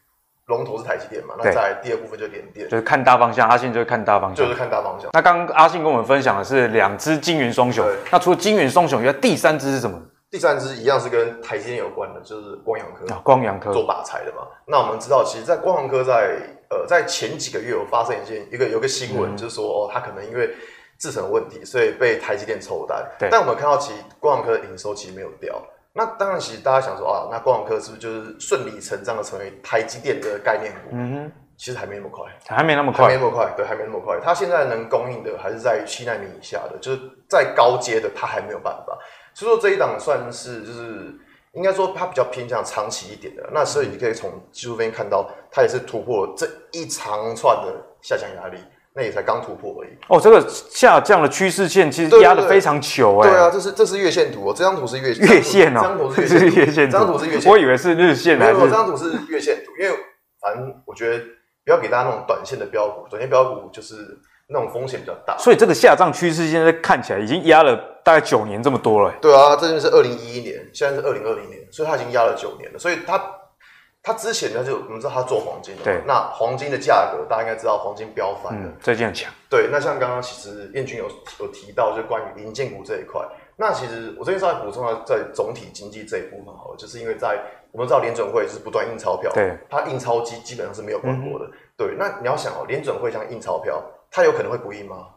龙头是台积电嘛？那在第二部分就联电，就是看大方向。阿信就是看大方向，就是看大方向。那刚刚阿信跟我们分享的是两只金元双雄，那除了金元双雄以外，第三只是什么？第三只一样是跟台积电有关的，就是光阳科。啊、光阳科做靶材的嘛。那我们知道，其实，在光阳科在呃在前几个月有发生一件一个有个新闻，嗯、就是说哦，它可能因为制程问题，所以被台积电抽单。但我们看到，其实光阳科的营收其实没有掉。那当然，其实大家想说啊，那光网科是不是就是顺理成章的成为台积电的概念股？嗯哼，其实还没那么快，还没那么快，还没那么快，对，还没那么快。它现在能供应的还是在七纳米以下的，就是在高阶的，它还没有办法。所以说这一档算是就是应该说它比较偏向长期一点的。那所以你可以从技术面看到，它也是突破了这一长串的下降压力。那也才刚突破而已哦，这个下降的趋势线其实压的非常久哎。对啊，这是这是月线图哦，这张图是月月线哦，<laughs> 这张图是月线，这张图是月线。我以为是日线？没有，这张图是月线图，因为反正我觉得不要给大家那种短线的标股，短线标股就是那种风险比较大。所以这个下降趋势现在看起来已经压了大概九年这么多了。对啊，这边是二零一一年，现在是二零二零年，所以它已经压了九年了，所以它。他之前呢，就我们知道他做黄金的，对，那黄金的价格大家应该知道，黄金飙翻了，嗯，最近很强。对，那像刚刚其实燕军有有提到，就关于银建股这一块。那其实我这边稍微补充一下，在总体经济这一部分好了，就是因为在我们知道联准会是不断印钞票，对，它印钞机基本上是没有关过的。嗯、对，那你要想哦，联准会这样印钞票，它有可能会不印吗？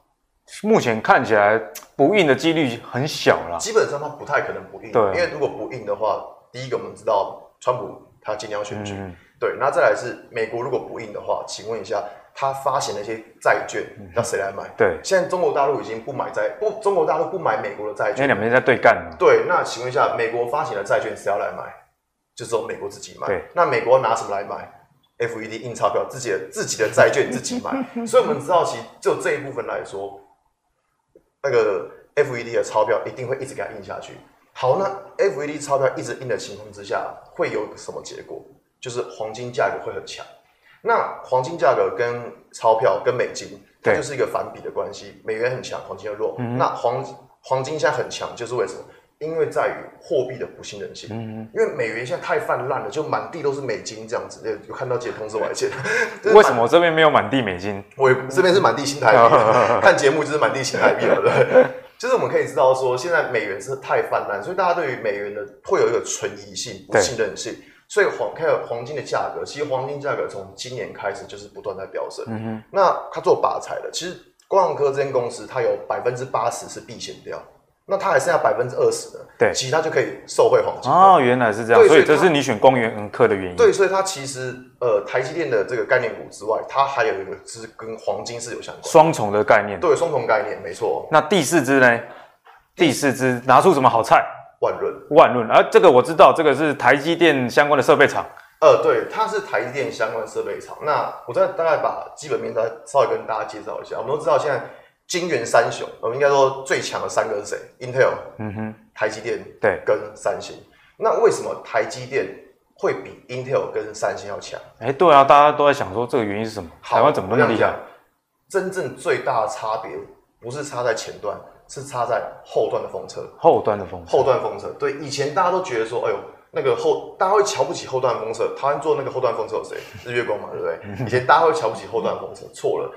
目前看起来不印的几率很小啦，基本上它不太可能不印，对，因为如果不印的话，第一个我们知道川普他今天要选举。嗯对，那再来是美国如果不印的话，请问一下，他发行那些债券要谁来买？对，现在中国大陆已经不买债，不，中国大陆不买美国的债券，因为两边在对干。对，那请问一下，美国发行的债券谁要来买？就只有美国自己买。对，那美国拿什么来买？FED 印钞票，自己的自己的债券自己买。<laughs> 所以我们知道，其实就这一部分来说，那个 FED 的钞票一定会一直给它印下去。好，那 FED 钞票一直印的情况之下，会有什么结果？就是黄金价格会很强，那黄金价格跟钞票跟美金，它就是一个反比的关系。美元很强，黄金又弱。嗯、那黄黄金现在很强，就是为什么？因为在于货币的不信任性。嗯、哼因为美元现在太泛滥了，就满地都是美金这样子。有看到这些通知我还记得。<laughs> 为什么我这边没有满地美金？我也这边是满地新台币。<laughs> 看节目就是满地新台币了，对。就是我们可以知道说，现在美元是太泛滥，所以大家对于美元的会有一个存疑性、不信任性。所以黄还有黄金的价格，其实黄金价格从今年开始就是不断在飙升。嗯哼，那他做靶材的，其实光阳科这间公司，它有百分之八十是避险掉，那它还剩下百分之二十的，对，其他就可以受惠黄金。哦，原来是这样，所以这是你选光阳科的原因。对，所以它其实呃，台积电的这个概念股之外，它还有一个是跟黄金是有相关，双重的概念。对，双重概念，没错。那第四支呢？第四支拿出什么好菜？万润，万润，而、啊、这个我知道，这个是台积电相关的设备厂。呃，对，它是台积电相关设备厂。那我再大概把基本面再稍微跟大家介绍一下。我们都知道现在晶圆三雄，我们应该说最强的三个是谁？Intel，嗯哼，台积电，对，跟三星。那为什么台积电会比 Intel 跟三星要强？哎、欸，对啊，大家都在想说这个原因是什么？好台湾怎么那么厉害？真正最大的差别不是差在前端，是差在后端的封测。后端的封测，后端封测。对，以前大家都觉得说，哎呦。那个后，大家会瞧不起后段封测。台湾做那个后段封测有谁？日月光嘛，对不对？<laughs> 以前大家会瞧不起后段封测，错了。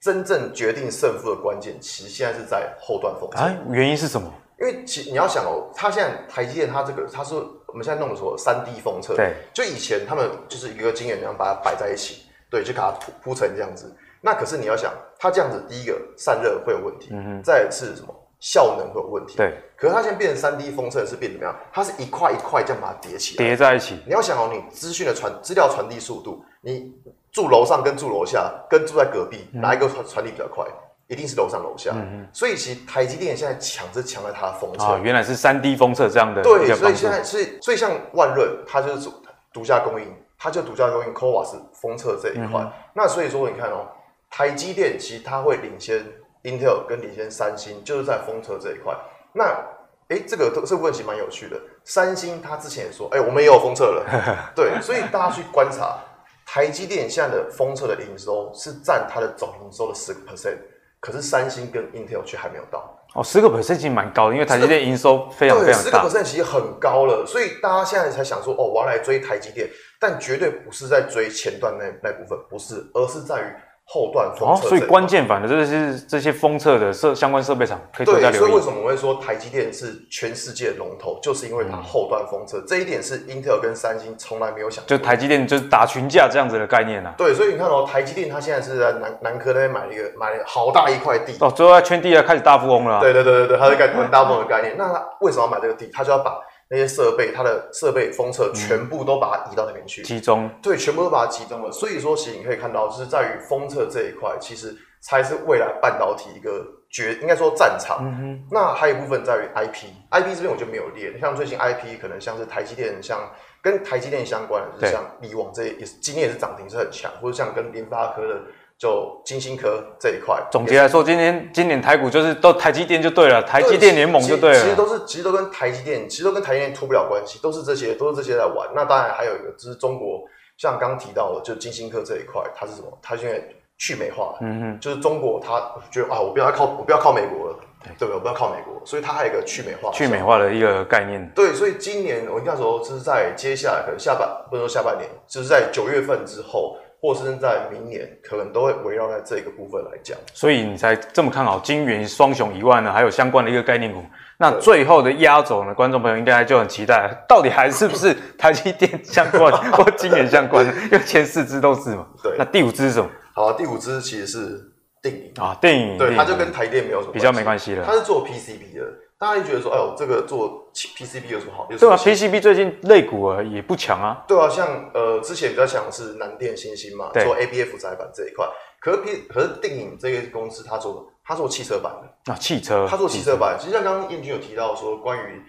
真正决定胜负的关键，其实现在是在后段封测。啊，原因是什么？因为其你要想哦，它现在台积电，它这个它是我们现在弄的时候三 D 封测，对，就以前他们就是一个晶圆那样把它摆在一起，对，就给它铺铺成这样子。那可是你要想，它这样子，第一个散热会有问题，嗯哼，再是什么？效能会有问题，对。可是它现在变成三 D 封测是变怎么样？它是一块一块这样把它叠起来，叠在一起。你要想哦，你资讯的传资料传递速度，你住楼上跟住楼下跟住在隔壁，嗯、哪一个传传递比较快？一定是楼上楼下，嗯、所以其实台积电现在强是强在它的封测。啊，原来是三 D 封测这样的。对，所以现在是所以像万润，它就是独家供应，它就独家供应 c o v a s 封测这一块。嗯、那所以说你看哦，台积电其实它会领先 Intel 跟领先三星，就是在封测这一块。那哎，这个这个问题蛮有趣的。三星它之前也说，哎，我们也有封测了。<laughs> 对，所以大家去观察台积电现在的封测的营收是占它的总营收的十个 percent。可是三星跟 Intel 却还没有到哦，十个 percent 其实蛮高的，因为台积电营收非常非常大，十个 percent 其实很高了，所以大家现在才想说哦，我要来追台积电，但绝对不是在追前段那那部分，不是，而是在于。后段封测、哦，所以关键反的就是这些封测的设相关设备厂可以多加留意。对，所以为什么我会说台积电是全世界龙头，就是因为它后段封测、嗯、这一点是英特尔跟三星从来没有想过。就台积电就是打群架这样子的概念啊。对，所以你看哦，台积电它现在是在南南科那边买了一个买了好大一块地哦，最后在圈地啊，开始大富翁了。对对对对对，它是干大富翁的概念。那它为什么要买这个地？它就要把。那些设备，它的设备封测全部都把它移到那边去，集中，对，全部都把它集中了。所以说，其实你可以看到，就是在于封测这一块，其实才是未来半导体一个绝，应该说战场。嗯哼。那还有一部分在于 IP，IP 这边我就没有列。像最近 IP 可能像是台积电，像跟台积电相关的，就是像力旺这也是今天也是涨停是很强，或者像跟联发科的。就金星科这一块，总结来说，今年今年台股就是都台积电就对了，台积电联盟就对了。其实都是，其实都跟台积电，其实都跟台积电脱不了关系，都是这些，都是这些在玩。那当然还有一个，就是中国，像刚刚提到的，就金星科这一块，它是什么？它现在去美化，嗯哼，就是中国，它觉得啊，我不要靠，我不要靠美国了，对不对？我不要靠美国，所以它还有一个去美化，去美化的一个概念。对，所以今年我那时候，就是在接下来可能下半，不能说下半年，就是在九月份之后。或是在明年，可能都会围绕在这个部分来讲，所以你才这么看好晶圆双雄以外呢，还有相关的一个概念股。那最后的压轴呢，观众朋友应该就很期待，到底还是不是台积电相关或晶圆相关的？因为前四支都是嘛。对。那第五支是什么？好，第五支其实是电影啊，电影。对，它就跟台电没有什么比较没关系了。它是做 PCB 的。大家就觉得说，哎呦，这个做 PCB 有什么好？对啊，PCB 最近肋股啊也不强啊。对啊，像呃之前比较强的是南电、新星嘛，做 ABF 载板这一块。可是 P 可是定影这个公司，它做它做汽车板的啊，汽车，它做汽车板。其实像刚刚燕军有提到说，关于。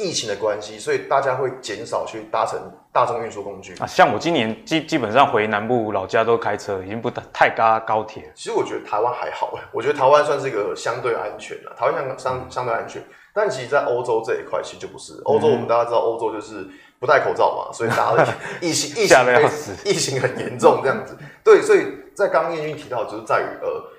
疫情的关系，所以大家会减少去搭乘大众运输工具啊。像我今年基基本上回南部老家都开车，已经不太搭高铁。其实我觉得台湾还好，我觉得台湾算是一个相对安全的，台湾相相相对安全。但其实，在欧洲这一块，其实就不是。欧洲我们大家知道，欧洲就是不戴口罩嘛，所以大家的 <laughs> 疫情疫情 <laughs> 疫情很严重这样子。对，所以在刚刚彦军提到，就是在于呃。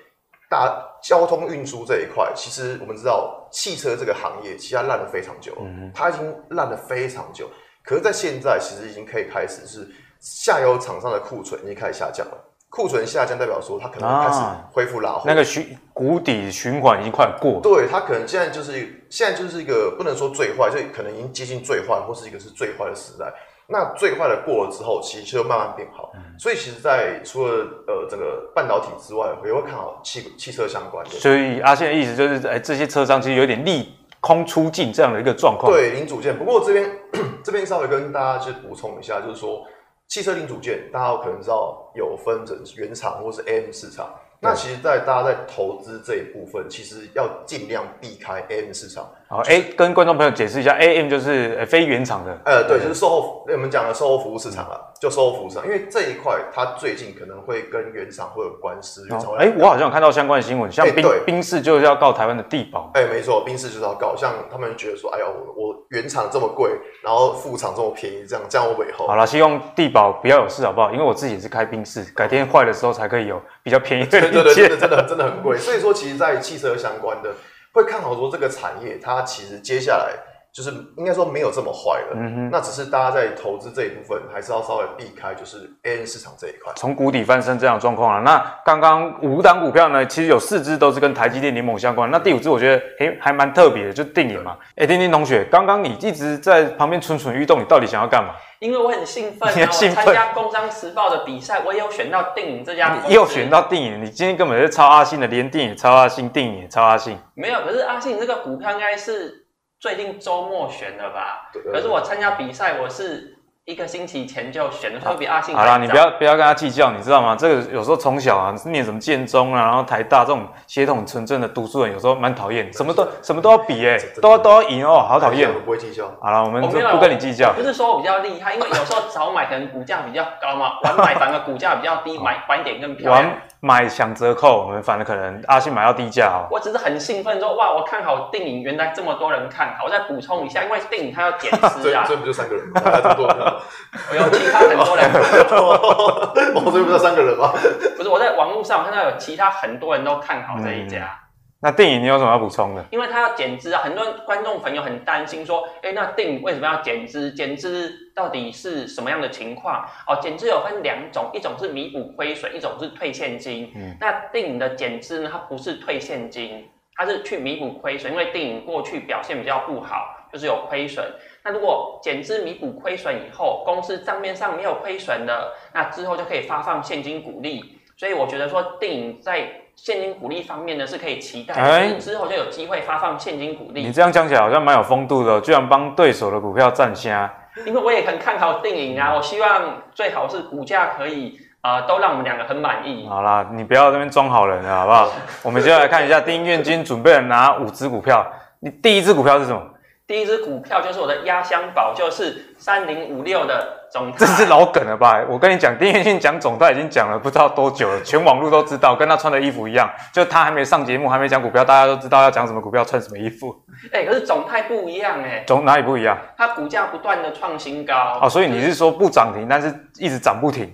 大交通运输这一块，其实我们知道汽车这个行业，其实它烂了非常久，嗯、它已经烂了非常久。可是，在现在，其实已经可以开始是下游厂商的库存已经开始下降了。库存下降代表说，它可能开始恢复拉货，那个循谷底循环已经快过。对，它可能现在就是现在就是一个不能说最坏，就可能已经接近最坏，或是一个是最坏的时代。那最坏的过了之后，其实就慢慢变好。嗯、所以其实，在除了呃整个半导体之外，我也会看好汽汽车相关的。所以阿信的意思就是，哎，这些车商其实有点利空出尽这样的一个状况。对，零组件。不过这边 <clears throat> 这边稍微跟大家去补充一下，就是说汽车零组件，大家可能知道有分成原厂或是 AM 市场。那其实，在大家在投资这一部分，其实要尽量避开 AM 市场。好，A 跟观众朋友解释一下，AM 就是非原厂的。呃，对，就是售后，我们讲的售后服务市场了，就售后服务市场。因为这一块，它最近可能会跟原厂会有官司。哎，我好像有看到相关的新闻，像宾宾士就是要告台湾的地保。哎，没错，宾士就是要告，像他们觉得说，哎呀，我我原厂这么贵，然后副厂这么便宜，这样这样我尾后。好了，希望地保不要有事，好不好？因为我自己也是开宾士，改天坏的时候才可以有比较便宜的。对对对，真的真的真的很贵，所以说其实，在汽车相关的会看好说这个产业，它其实接下来就是应该说没有这么坏了，嗯哼，那只是大家在投资这一部分还是要稍微避开，就是 AN 市场这一块。从谷底翻身这样的状况啊，那刚刚五档股票呢，其实有四只都是跟台积电联盟相关，那第五只我觉得诶还蛮特别的，就电影嘛。哎，丁丁同学，刚刚你一直在旁边蠢蠢欲动，你到底想要干嘛？因为我很兴奋，你兴奋我参加《工商时报》的比赛，我也有选到电影这家公司。你又选到电影，你今天根本是超阿信的，连电影超阿信，电影也超阿信。没有，可是阿信这个股票应该是。最近周末选的吧，可是我参加比赛，我是一个星期前就选的，会比阿信好啦，你不要不要跟他计较，你知道吗？这个有时候从小啊，念什么建中啊，然后台大这种血统纯正的读书人，有时候蛮讨厌，什么都什么都要比哎、欸，都要都要赢哦，好讨厌。我不会计较。好了，我们就不跟你计较。不是说我比较厉害，因为有时候早买可能股价比较高嘛，晚买反而股价比较低，买晚点更漂亮。买享折扣，我们反而可能阿信买到低价哦。我只是很兴奋说，哇，我看好电影，原来这么多人看好。我再补充一下，因为电影它要减资 <laughs> 啊。所以不就三个人吗？还这么多人看？我有其他很多人。我这不就三个人吗？不是，我在网络上看到有其他很多人都看好这一家。嗯那电影你有什么要补充的？因为它要减资啊，很多观众朋友很担心说，哎、欸，那电影为什么要减资？减资到底是什么样的情况？哦，减资有分两种，一种是弥补亏损，一种是退现金。嗯，那电影的减资呢，它不是退现金，它是去弥补亏损，因为电影过去表现比较不好，就是有亏损。那如果减资弥补亏损以后，公司账面上没有亏损的，那之后就可以发放现金股利。所以我觉得说，电影在现金股利方面呢，是可以期待，欸、之后就有机会发放现金股利。你这样讲起来好像蛮有风度的，居然帮对手的股票站虾。因为我也很看好电影啊，我希望最好是股价可以啊、呃，都让我们两个很满意。好啦，你不要在这边装好人了，好不好？<laughs> 我们接下来看一下丁彦军准备了哪五只股票。你第一只股票是什么？第一只股票就是我的压箱宝，就是三零五六的总。这是老梗了吧？我跟你讲，丁元庆讲总他已经讲了不知道多久了，全网络都知道，跟他穿的衣服一样。就他还没上节目，还没讲股票，大家都知道要讲什么股票，穿什么衣服。哎、欸，可是总态不一样哎、欸，总哪里不一样？它股价不断的创新高哦，所以你是说不涨停，但是一直涨不停。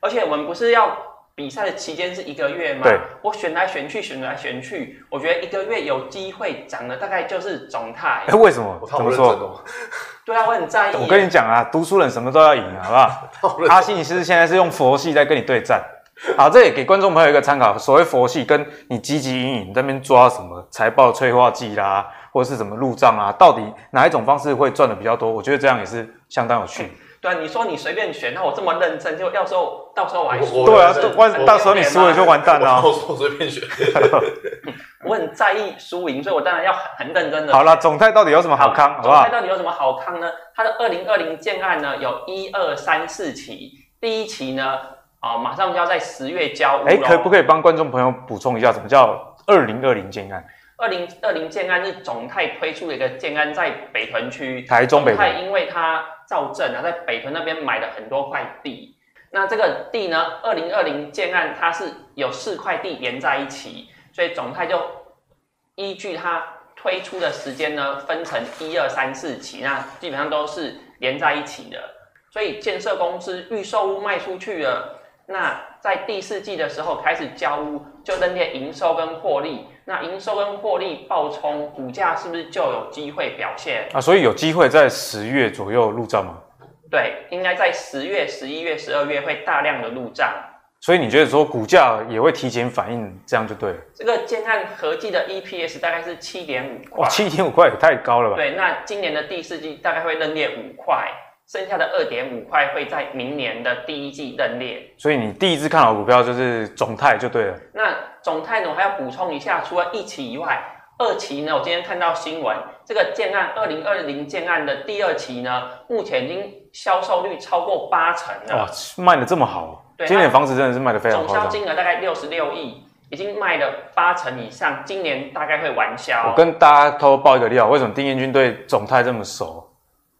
而且我们不是要。比赛的期间是一个月吗？对，我选来选去，选来选去，我觉得一个月有机会涨的大概就是总泰。哎，<laughs> 为什么？怎么说？<laughs> 对啊，我很在意。我跟你讲啊，读书人什么都要赢，好不好？阿信是现在是用佛系在跟你对战。<laughs> 好，这也给观众朋友一个参考。所谓佛系，跟你汲汲营营在那边抓什么财报催化剂啦，或者是什么入账啊，到底哪一种方式会赚的比较多？我觉得这样也是相当有趣。对啊，你说你随便选，那我这么认真，就到时候到时候我还输。对啊，万到时候你输了就完蛋了。我随便选，<laughs> 我很在意输赢，所以我当然要很认真的。好了，总泰到底有什么好康？好不好？总泰到底有什么好康呢？它的二零二零建案呢，有一二三四期，第一期呢，啊、哦，马上就要在十月交屋。哎，可不可以帮观众朋友补充一下，什么叫二零二零建案？二零二零建安是总泰推出的一个建安，在北屯区，台中北屯，因为它。造镇啊，在北屯那边买了很多块地。那这个地呢，二零二零建案它是有四块地连在一起，所以总泰就依据它推出的时间呢，分成一二三四期，那基本上都是连在一起的。所以建设公司预售屋卖出去了，那在第四季的时候开始交屋，就认列营收跟获利。那营收跟获利爆冲，股价是不是就有机会表现啊？所以有机会在十月左右入账吗？对，应该在十月、十一月、十二月会大量的入账。所以你觉得说股价也会提前反应，这样就对了。这个建案合计的 EPS 大概是七点五块。哇，七点五块也太高了吧？对，那今年的第四季大概会认列五块。剩下的二点五块会在明年的第一季认列，所以你第一次看好股票就是总泰就对了。那总泰呢，我还要补充一下，除了一期以外，二期呢，我今天看到新闻，这个建案二零二零建案的第二期呢，目前已经销售率超过八成了。哇，卖的这么好，对，今年房子真的是卖的非常好。总销金额大概六十六亿，已经卖了八成以上，今年大概会完销。我跟大家偷偷爆一个料，为什么丁彦军对总泰这么熟？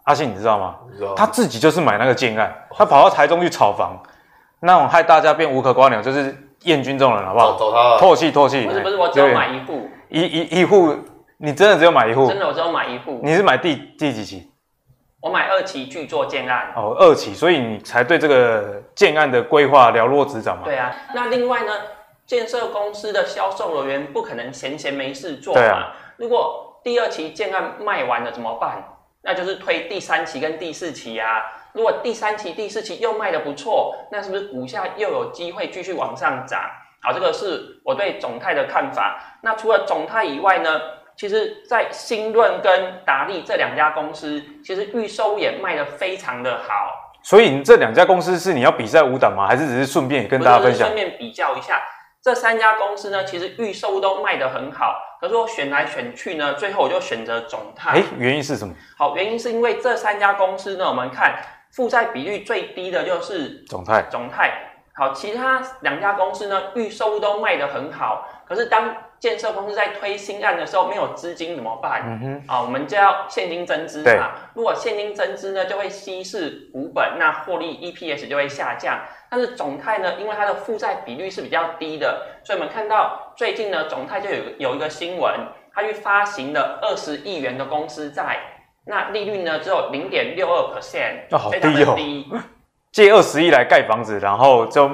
阿信，你知道吗？知道。他自己就是买那个建案，他跑到台中去炒房，那种害大家变无可瓜牛，就是燕军这种人，好不好？走他。唾弃唾弃。不是不是，我只有买一户。一一一户，你真的只有买一户？真的，我只有买一户。你是买第第几期？我买二期巨作建案。哦，二期，所以你才对这个建案的规划了若指掌嘛？对啊。那另外呢，建设公司的销售人员不可能闲闲没事做嘛？对啊。如果第二期建案卖完了怎么办？那就是推第三期跟第四期啊。如果第三期、第四期又卖的不错，那是不是股价又有机会继续往上涨？好，这个是我对总泰的看法。那除了总泰以外呢，其实在新润跟达利这两家公司，其实预售也卖得非常的好。所以你这两家公司是你要比赛五档吗？还是只是顺便也跟大家分享？顺便比较一下，这三家公司呢，其实预售都卖得很好。可是我选来选去呢，最后我就选择总泰。哎，原因是什么？好，原因是因为这三家公司呢，我们看负债比率最低的就是总泰。总泰。好，其他两家公司呢，预售都卖得很好。可是当建设公司在推新案的时候，没有资金怎么办？啊，我们就要现金增资嘛。如果现金增资呢，就会稀释股本，那获利 EPS 就会下降。但是总泰呢，因为它的负债比率是比较低的，所以我们看到最近呢，总泰就有有一个新闻，它去发行了二十亿元的公司债，那利率呢只有零点六二 percent，非常的低。借二十亿来盖房子，然后就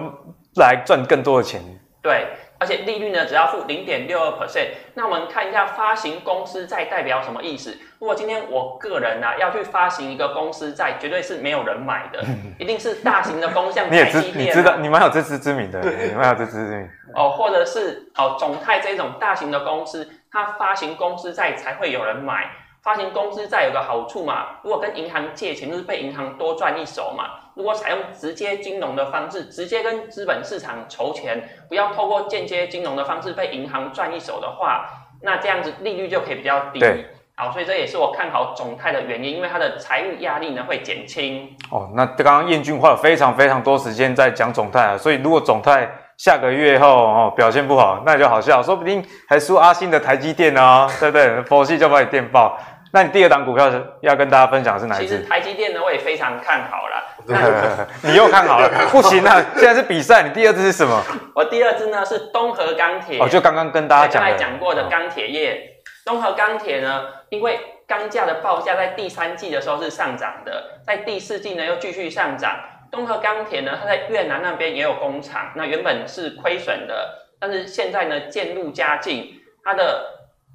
来赚更多的钱。对，而且利率呢，只要付零点六二 percent。那我们看一下发行公司债代表什么意思？如果今天我个人呢、啊、要去发行一个公司债，绝对是没有人买的，<laughs> 一定是大型的公司，像 <laughs> 台积电、啊、你也知，你知道，你蛮有自知之明的，你蛮有自知之明。哦，或者是哦，总泰这种大型的公司，它发行公司债才会有人买。发行公司债有个好处嘛，如果跟银行借钱，就是被银行多赚一手嘛。如果采用直接金融的方式，直接跟资本市场筹钱，不要透过间接金融的方式被银行赚一手的话，那这样子利率就可以比较低。对，好，所以这也是我看好总泰的原因，因为它的财务压力呢会减轻。哦，那刚刚燕俊花了非常非常多时间在讲总泰啊，所以如果总泰下个月后哦表现不好，那就好笑，说不定还输阿信的台积电哦，对不对？佛系就把你电爆。那你第二档股票是要跟大家分享的是哪一只？其实台积电呢，我也非常看好啦。<laughs> 你又看好了？<laughs> 不行啊！现在是比赛，你第二只是什么？我第二只呢是东河钢铁。哦，就刚刚跟大家讲的。刚才讲过的钢铁业，东河钢铁呢，因为钢价的报价在第三季的时候是上涨的，在第四季呢又继续上涨。东河钢铁呢，它在越南那边也有工厂，那原本是亏损的，但是现在呢渐入佳境，它的。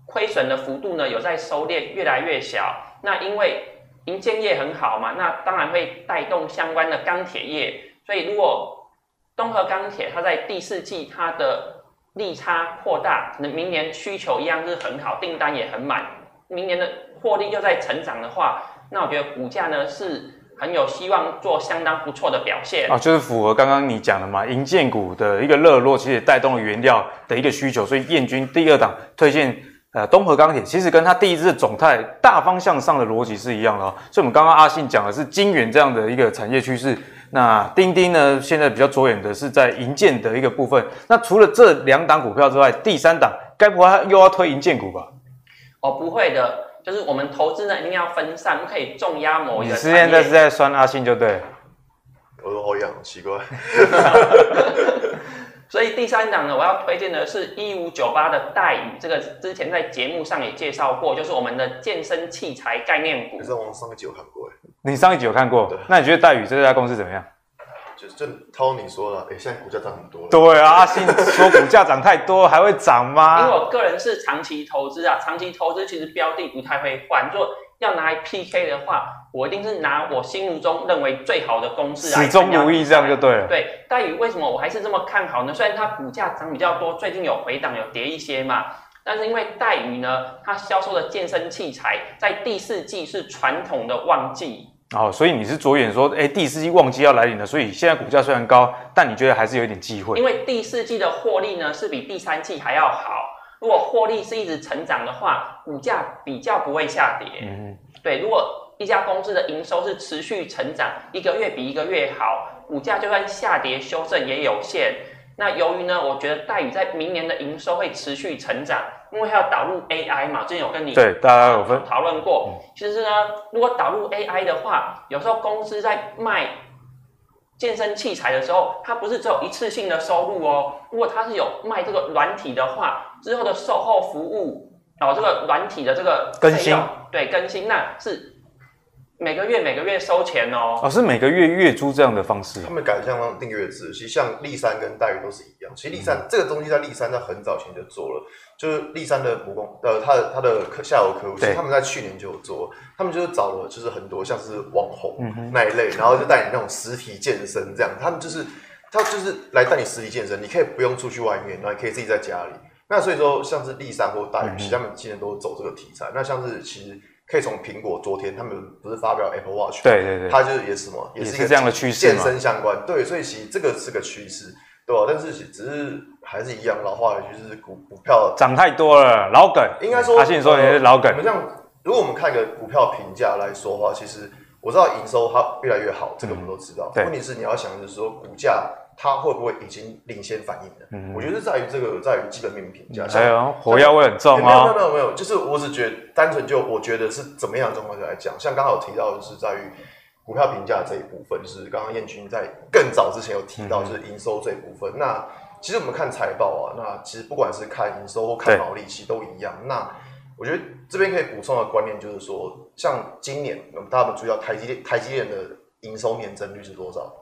亏损的幅度呢有在收敛，越来越小。那因为银建业很好嘛，那当然会带动相关的钢铁业。所以如果东和钢铁它在第四季它的利差扩大，可能明年需求一样是很好，订单也很满，明年的获利又在成长的话，那我觉得股价呢是很有希望做相当不错的表现。啊，就是符合刚刚你讲的嘛，银建股的一个热络，其实也带动了原料的一个需求，所以燕军第二档推荐。呃，东河钢铁其实跟它第一支的总泰大方向上的逻辑是一样的哦。所以，我们刚刚阿信讲的是金源这样的一个产业趋势。那丁丁呢，现在比较着眼的是在银建的一个部分。那除了这两档股票之外，第三档该不会又要推银建股吧？哦，不会的，就是我们投资呢一定要分散，不可以重压某一个。你现在是在酸阿信就对。我都好痒，奇怪。<laughs> 所以第三档呢，我要推荐的是一五九八的戴宇，这个之前在节目上也介绍过，就是我们的健身器材概念股。可是我上一集有看过，你上一集有看过？对。那你觉得戴宇这家公司怎么样？就就涛你说了，哎，现在股价涨很多了。对啊，阿信说股价涨太多还会涨吗？因为我个人是长期投资啊，长期投资其实标的不太会换，做要拿来 PK 的话。我一定是拿我心目中认为最好的公司来，始终如一，这样就对了。对，戴宇为什么我还是这么看好呢？虽然它股价涨比较多，最近有回档，有跌一些嘛，但是因为戴宇呢，它销售的健身器材在第四季是传统的旺季。哦，所以你是着眼说，哎，第四季旺季要来临了，所以现在股价虽然高，但你觉得还是有一点机会？因为第四季的获利呢是比第三季还要好，如果获利是一直成长的话，股价比较不会下跌。嗯，对，如果。一家公司的营收是持续成长，一个月比一个月好，股价就算下跌修正也有限。那由于呢，我觉得戴宇在明年的营收会持续成长，因为它要导入 AI 嘛，之前有跟你对大家有分讨论过。嗯、其实呢，如果导入 AI 的话，有时候公司在卖健身器材的时候，它不是只有一次性的收入哦。如果它是有卖这个软体的话，之后的售后服务，然后这个软体的这个更新，对更新，那是。每个月每个月收钱哦。哦，是每个月月租这样的方式。他们改像订阅制，其实像立山跟黛玉都是一样。其实立山、嗯、这个东西在立山在很早前就做了，就是立山的母公呃，他的他的客下游客户，其实他们在去年就有做，他们就是找了就是很多像是网红那一类，嗯、然后就带你那种实体健身这样，他们就是他就是来带你实体健身，你可以不用出去外面，然后你可以自己在家里。那所以说，像是立山或大鱼，其实他们今年都走这个题材。嗯、那像是其实。可以从苹果昨天他们不是发表 Apple Watch，对对对，它就是也是什么，也是一个这样的趋势，健身相关。对，所以其实这个是个趋势，对吧？但是只是还是一样老话，就是股股票涨太多了，老梗。应该说，阿信说也是老梗。我们这样，如果我们看一个股票评价来说的话，其实我知道营收它越来越好，这个我们都知道。问题是你要想的是说股价。它会不会已经领先反应了？嗯，我觉得是在于这个，在于基本面评价。还有火药味很重啊？没有没有没有，就是我只觉得单纯就我觉得是怎么样的状况下来讲，像刚好提到就是在于股票评价这一部分，就是刚刚燕君在更早之前有提到就是营收这一部分。嗯、那其实我们看财报啊，那其实不管是看营收或看毛利，其实都一样。那我觉得这边可以补充的观念就是说，像今年我们大家注意到台积电台积电的营收年增率是多少？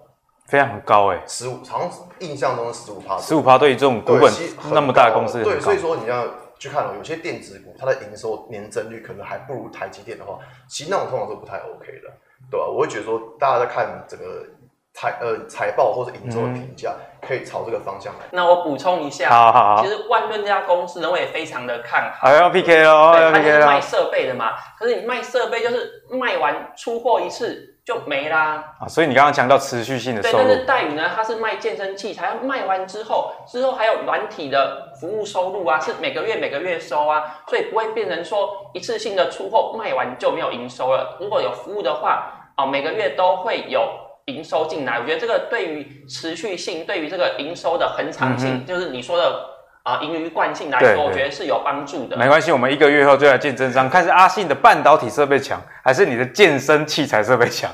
非常高哎，十五，好像印象中是十五趴，十五趴对于这种股本那么大的公司，对，所以说你要去看哦，有些电子股它的营收年增率可能还不如台积电的话，其实那种通常都不太 OK 的，对吧？我会觉得说，大家在看整个财呃财报或者营收的评价，可以朝这个方向来。那我补充一下，好好好，其实万润这家公司呢，我也非常的看好，还要 PK 哦，对，它是卖设备的嘛，可是你卖设备就是卖完出货一次。就没啦啊！所以你刚刚强调持续性的收入，对，但是黛宇呢，它是卖健身器材，卖完之后，之后还有软体的服务收入啊，是每个月每个月收啊，所以不会变成说一次性的出货卖完就没有营收了。如果有服务的话，啊，每个月都会有营收进来。我觉得这个对于持续性，对于这个营收的恒常性，嗯、就是你说的啊盈余惯性来说，我觉得是有帮助的。没关系，我们一个月后就来见真章，看是阿信的半导体设备强，还是你的健身器材设备强。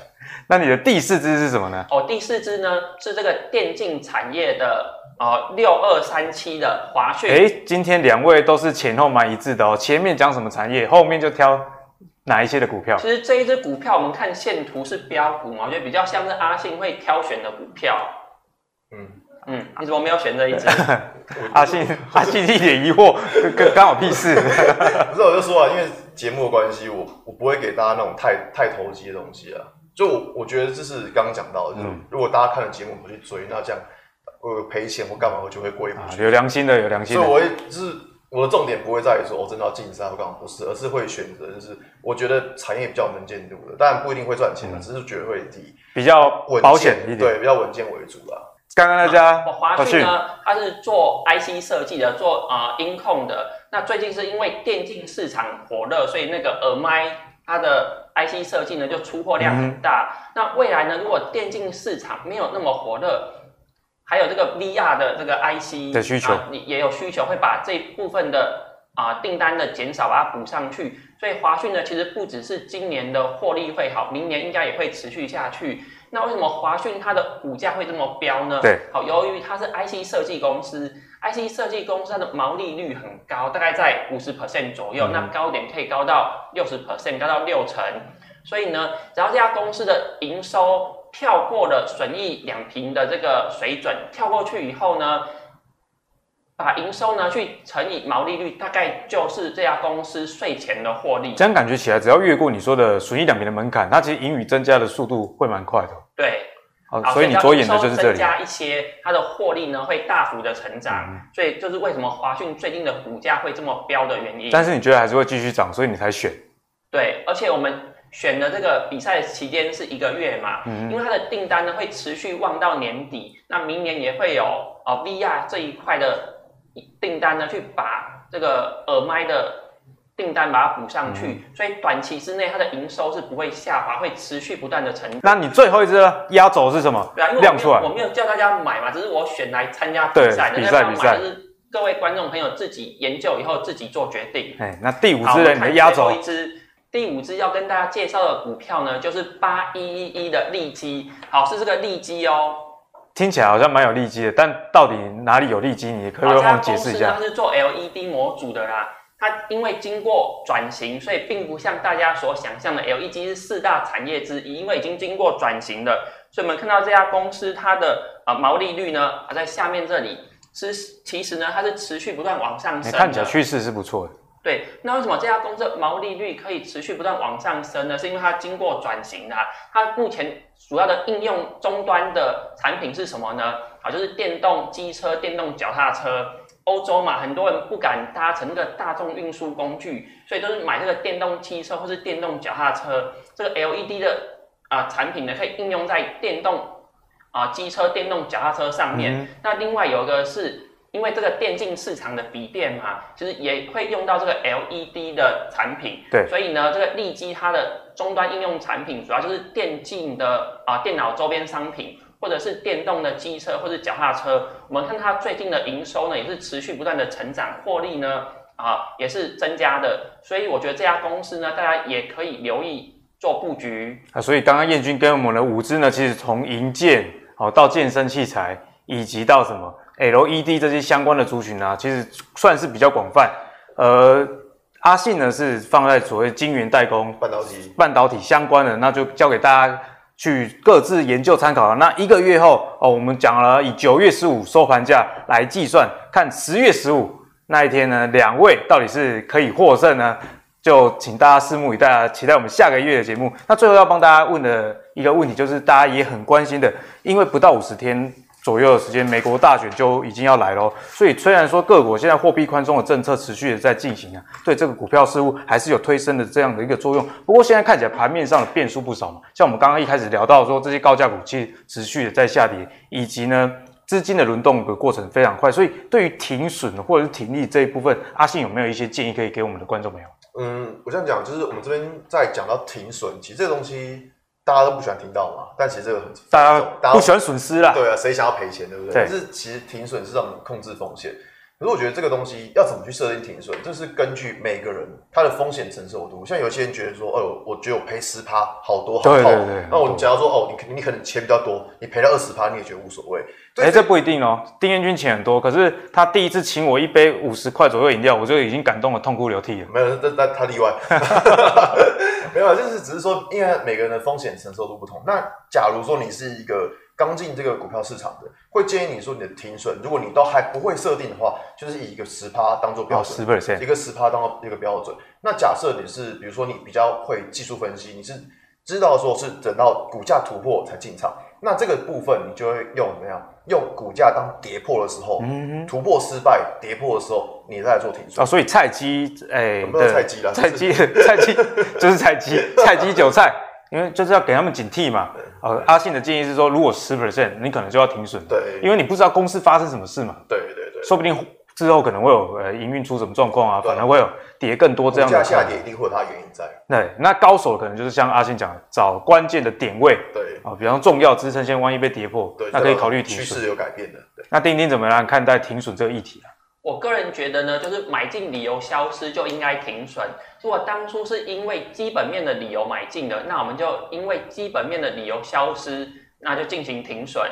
那你的第四支是什么呢？哦，第四支呢是这个电竞产业的呃六二三七的华讯。哎，今天两位都是前后蛮一致的哦。前面讲什么产业，后面就挑哪一些的股票。其实这一只股票，我们看线图是标股嘛，我觉得比较像是阿信会挑选的股票。嗯嗯，你怎么没有选这一支？<laughs> 阿信阿信一脸疑惑，跟刚好屁事。<laughs> 不是，我就说啊，因为节目的关系，我我不会给大家那种太太投机的东西啊。就我我觉得这是刚刚讲到的，就是如果大家看了节目不去追，那这样呃赔钱或干嘛，我就会过意不去。有良心的，有良心的。所以我会就是我的重点不会在于说我真的要竞赛或干嘛，不是，而是会选择就是我觉得产业比较能见度的，当然不一定会赚钱的，只是觉得会低，比较保险一点，对，比较稳健为主啦。刚刚那家华讯呢，它是做 IC 设计的，做啊音控的。那最近是因为电竞市场火热，所以那个耳麦它的。IC 设计呢，就出货量很大。嗯、那未来呢，如果电竞市场没有那么火热，还有这个 VR 的这个 IC 的需求，你、啊、也有需求，会把这部分的啊订单的减少把它补上去。所以华讯呢，其实不只是今年的获利会好，明年应该也会持续下去。那为什么华讯它的股价会这么飙呢？对，好，由于它是 IC 设计公司，IC 设计公司它的毛利率很高，大概在五十 percent 左右，嗯、那高点可以高到六十 percent，高到六成。所以呢，只要这家公司的营收跳过了损益两平的这个水准，跳过去以后呢，把营收呢去乘以毛利率，大概就是这家公司税前的获利。这样感觉起来，只要越过你说的损益两平的门槛，它其实盈余增加的速度会蛮快的。对，好，所以你着眼的就是这里。增加一些，它的获利呢会大幅的成长，嗯、所以就是为什么华讯最近的股价会这么飙的原因。但是你觉得还是会继续涨，所以你才选。对，而且我们。选的这个比赛期间是一个月嘛，嗯、因为它的订单呢会持续旺到年底，那明年也会有哦 VR 这一块的订单呢，去把这个耳麦的订单把它补上去，嗯、所以短期之内它的营收是不会下滑，会持续不断的成长。那你最后一支压轴是什么？对啊，因为亮出来，我没有叫大家买嘛，只是我选来参加比赛的，比赛比赛，就是各位观众朋友自己研究以后自己做决定。哎，那第五支你的压轴一只。第五只要跟大家介绍的股票呢，就是八一一一的利基，好，是这个利基哦。听起来好像蛮有利基的，但到底哪里有利基？你可以帮我解释一下。它是做 LED 模组的啦，它因为经过转型，所以并不像大家所想象的 LED 是四大产业之一，因为已经经过转型了，所以我们看到这家公司它的啊毛利率呢啊在下面这里是其实呢它是持续不断往上升，看起来趋势是不错的。对，那为什么这家公司的毛利率可以持续不断往上升呢？是因为它经过转型的，它目前主要的应用终端的产品是什么呢？啊，就是电动机车、电动脚踏车。欧洲嘛，很多人不敢搭乘那个大众运输工具，所以都是买这个电动汽车或是电动脚踏车。这个 LED 的啊、呃、产品呢，可以应用在电动啊机车、电动脚踏车上面。嗯、那另外有一个是因为这个电竞市场的笔电嘛，其实也会用到这个 LED 的产品。对，所以呢，这个利基它的终端应用产品主要就是电竞的啊、呃、电脑周边商品。或者是电动的机车或者脚踏车，我们看它最近的营收呢，也是持续不断的成长，获利呢啊也是增加的，所以我觉得这家公司呢，大家也可以留意做布局啊。所以刚刚彦钧跟我们的五支呢，其实从银建哦到健身器材，以及到什么 LED 这些相关的族群啊，其实算是比较广泛。呃，阿信呢是放在所谓晶圆代工、半导体、半导体相关的，那就交给大家。去各自研究参考了。那一个月后哦，我们讲了以九月十五收盘价来计算，看十月十五那一天呢，两位到底是可以获胜呢？就请大家拭目以待啊，期待我们下个月的节目。那最后要帮大家问的一个问题，就是大家也很关心的，因为不到五十天。左右的时间，美国大选就已经要来咯。所以虽然说各国现在货币宽松的政策持续的在进行啊，对这个股票似乎还是有推升的这样的一个作用。不过现在看起来盘面上的变数不少嘛，像我们刚刚一开始聊到说这些高价股其实持续的在下跌，以及呢资金的轮动的过程非常快。所以对于停损或者是停利这一部分，阿信有没有一些建议可以给我们的观众朋友？嗯，我这样讲就是我们这边在讲到停损，其实这个东西。大家都不喜欢听到嘛，但其实这个很大家大家不喜欢损失啦。对啊，谁想要赔钱，对不对？对。可是其实停损是让我们控制风险。可是我觉得这个东西要怎么去设定停损，这是根据每个人他的风险承受度。像有些人觉得说，哦，我觉得我赔十趴好多好痛。对对对。那我假如说，哦，你你可能钱比较多，你赔了二十趴，你也觉得无所谓。哎、欸，这不一定哦。丁彦君钱很多，可是他第一次请我一杯五十块左右饮料，我就已经感动的痛哭流涕了。没有，那那他例外。<laughs> 没有，就是只是说，因为每个人的风险承受度不同。那假如说你是一个刚进这个股票市场的，会建议你说你的停损，如果你都还不会设定的话，就是以一个十趴当做标准，十一个十趴当做一个标准。那假设你是，比如说你比较会技术分析，你是知道说是等到股价突破才进场，那这个部分你就会用怎么样？用股价当跌破的时候，嗯，突破失败跌破的时候，你再做停损啊。所以菜鸡，哎，没有菜鸡了，菜鸡，<laughs> 菜鸡就是菜鸡，菜鸡韭菜，因为就是要给他们警惕嘛。呃，阿信的建议是说，如果十 percent，你可能就要停损，对，因为你不知道公司发生什么事嘛。对对对，说不定。之后可能会有呃营运出什么状况啊，反而会有跌更多这样的。股价下跌一定会有它原因在。对，那高手可能就是像阿信讲的，找关键的点位。对啊，比方重要支撑线，万一被跌破，对，那可以考虑停损。趋势有改变的。对。那丁丁怎么样看待停损这个议题啊？我个人觉得呢，就是买进理由消失就应该停损。如果当初是因为基本面的理由买进的，那我们就因为基本面的理由消失，那就进行停损。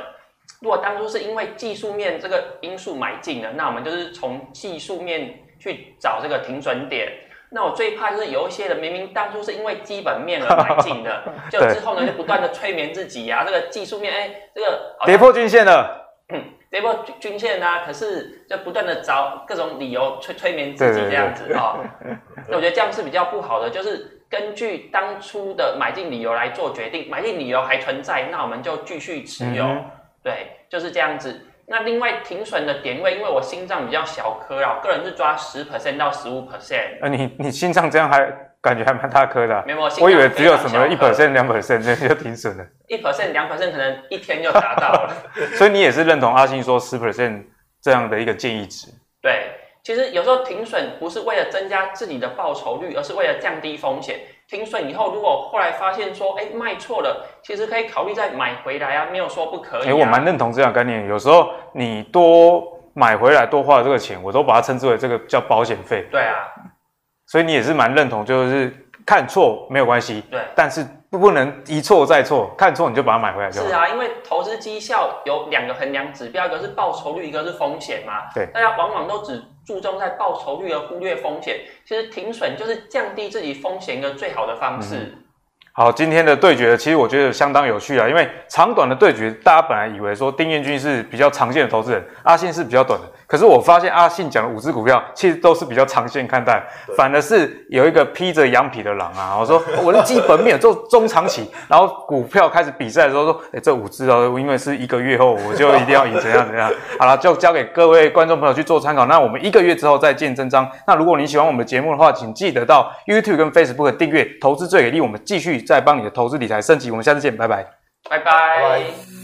如果当初是因为技术面这个因素买进的，那我们就是从技术面去找这个停损点。那我最怕就是有一些人明明当初是因为基本面而买进的，<laughs> 就之后呢就不断的催眠自己呀、啊，这个技术面哎，这个跌破均线了，嗯，<laughs> 跌破均线啊，可是就不断的找各种理由催催眠自己这样子啊。<laughs> 那我觉得这样是比较不好的，就是根据当初的买进理由来做决定，买进理由还存在，那我们就继续持有。嗯对，就是这样子。那另外停损的点位，因为我心脏比较小颗啊，我个人是抓十 percent 到十五 percent。呃，你你心脏这样还感觉还蛮大颗的、啊。没有，我，我以为只有什么一 percent 两 percent <laughs> 那就停损了。一 percent 两 percent 可能一天就达到了。<laughs> 所以你也是认同阿信说十 percent 这样的一个建议值？对，其实有时候停损不是为了增加自己的报酬率，而是为了降低风险。停损以后，如果后来发现说，哎，卖错了，其实可以考虑再买回来啊，没有说不可以、啊。哎，我蛮认同这样概念。有时候你多买回来，多花了这个钱，我都把它称之为这个叫保险费。对啊，所以你也是蛮认同，就是看错没有关系，对，但是不不能一错再错，看错你就把它买回来就好。是啊，因为投资绩效有两个衡量指标，一个是报酬率，一个是风险嘛。对，大家往往都只注重在报酬率而忽略风险。其实停损就是降低自己风险一个最好的方式。嗯好，今天的对决其实我觉得相当有趣啊，因为长短的对决，大家本来以为说丁彦均是比较长线的投资人，阿信是比较短的。可是我发现阿信讲的五只股票，其实都是比较长线看待，反而是有一个披着羊皮的狼啊。我说我的基本面做中长期，然后股票开始比赛的时候说，哎，这五只哦，因为是一个月后我就一定要赢，怎样怎样。好了，就交给各位观众朋友去做参考。那我们一个月之后再见真章。那如果你喜欢我们的节目的话，请记得到 YouTube 跟 Facebook 订阅，投资最给力，我们继续。再帮你的投资理财升级，我们下次见，拜拜，拜拜。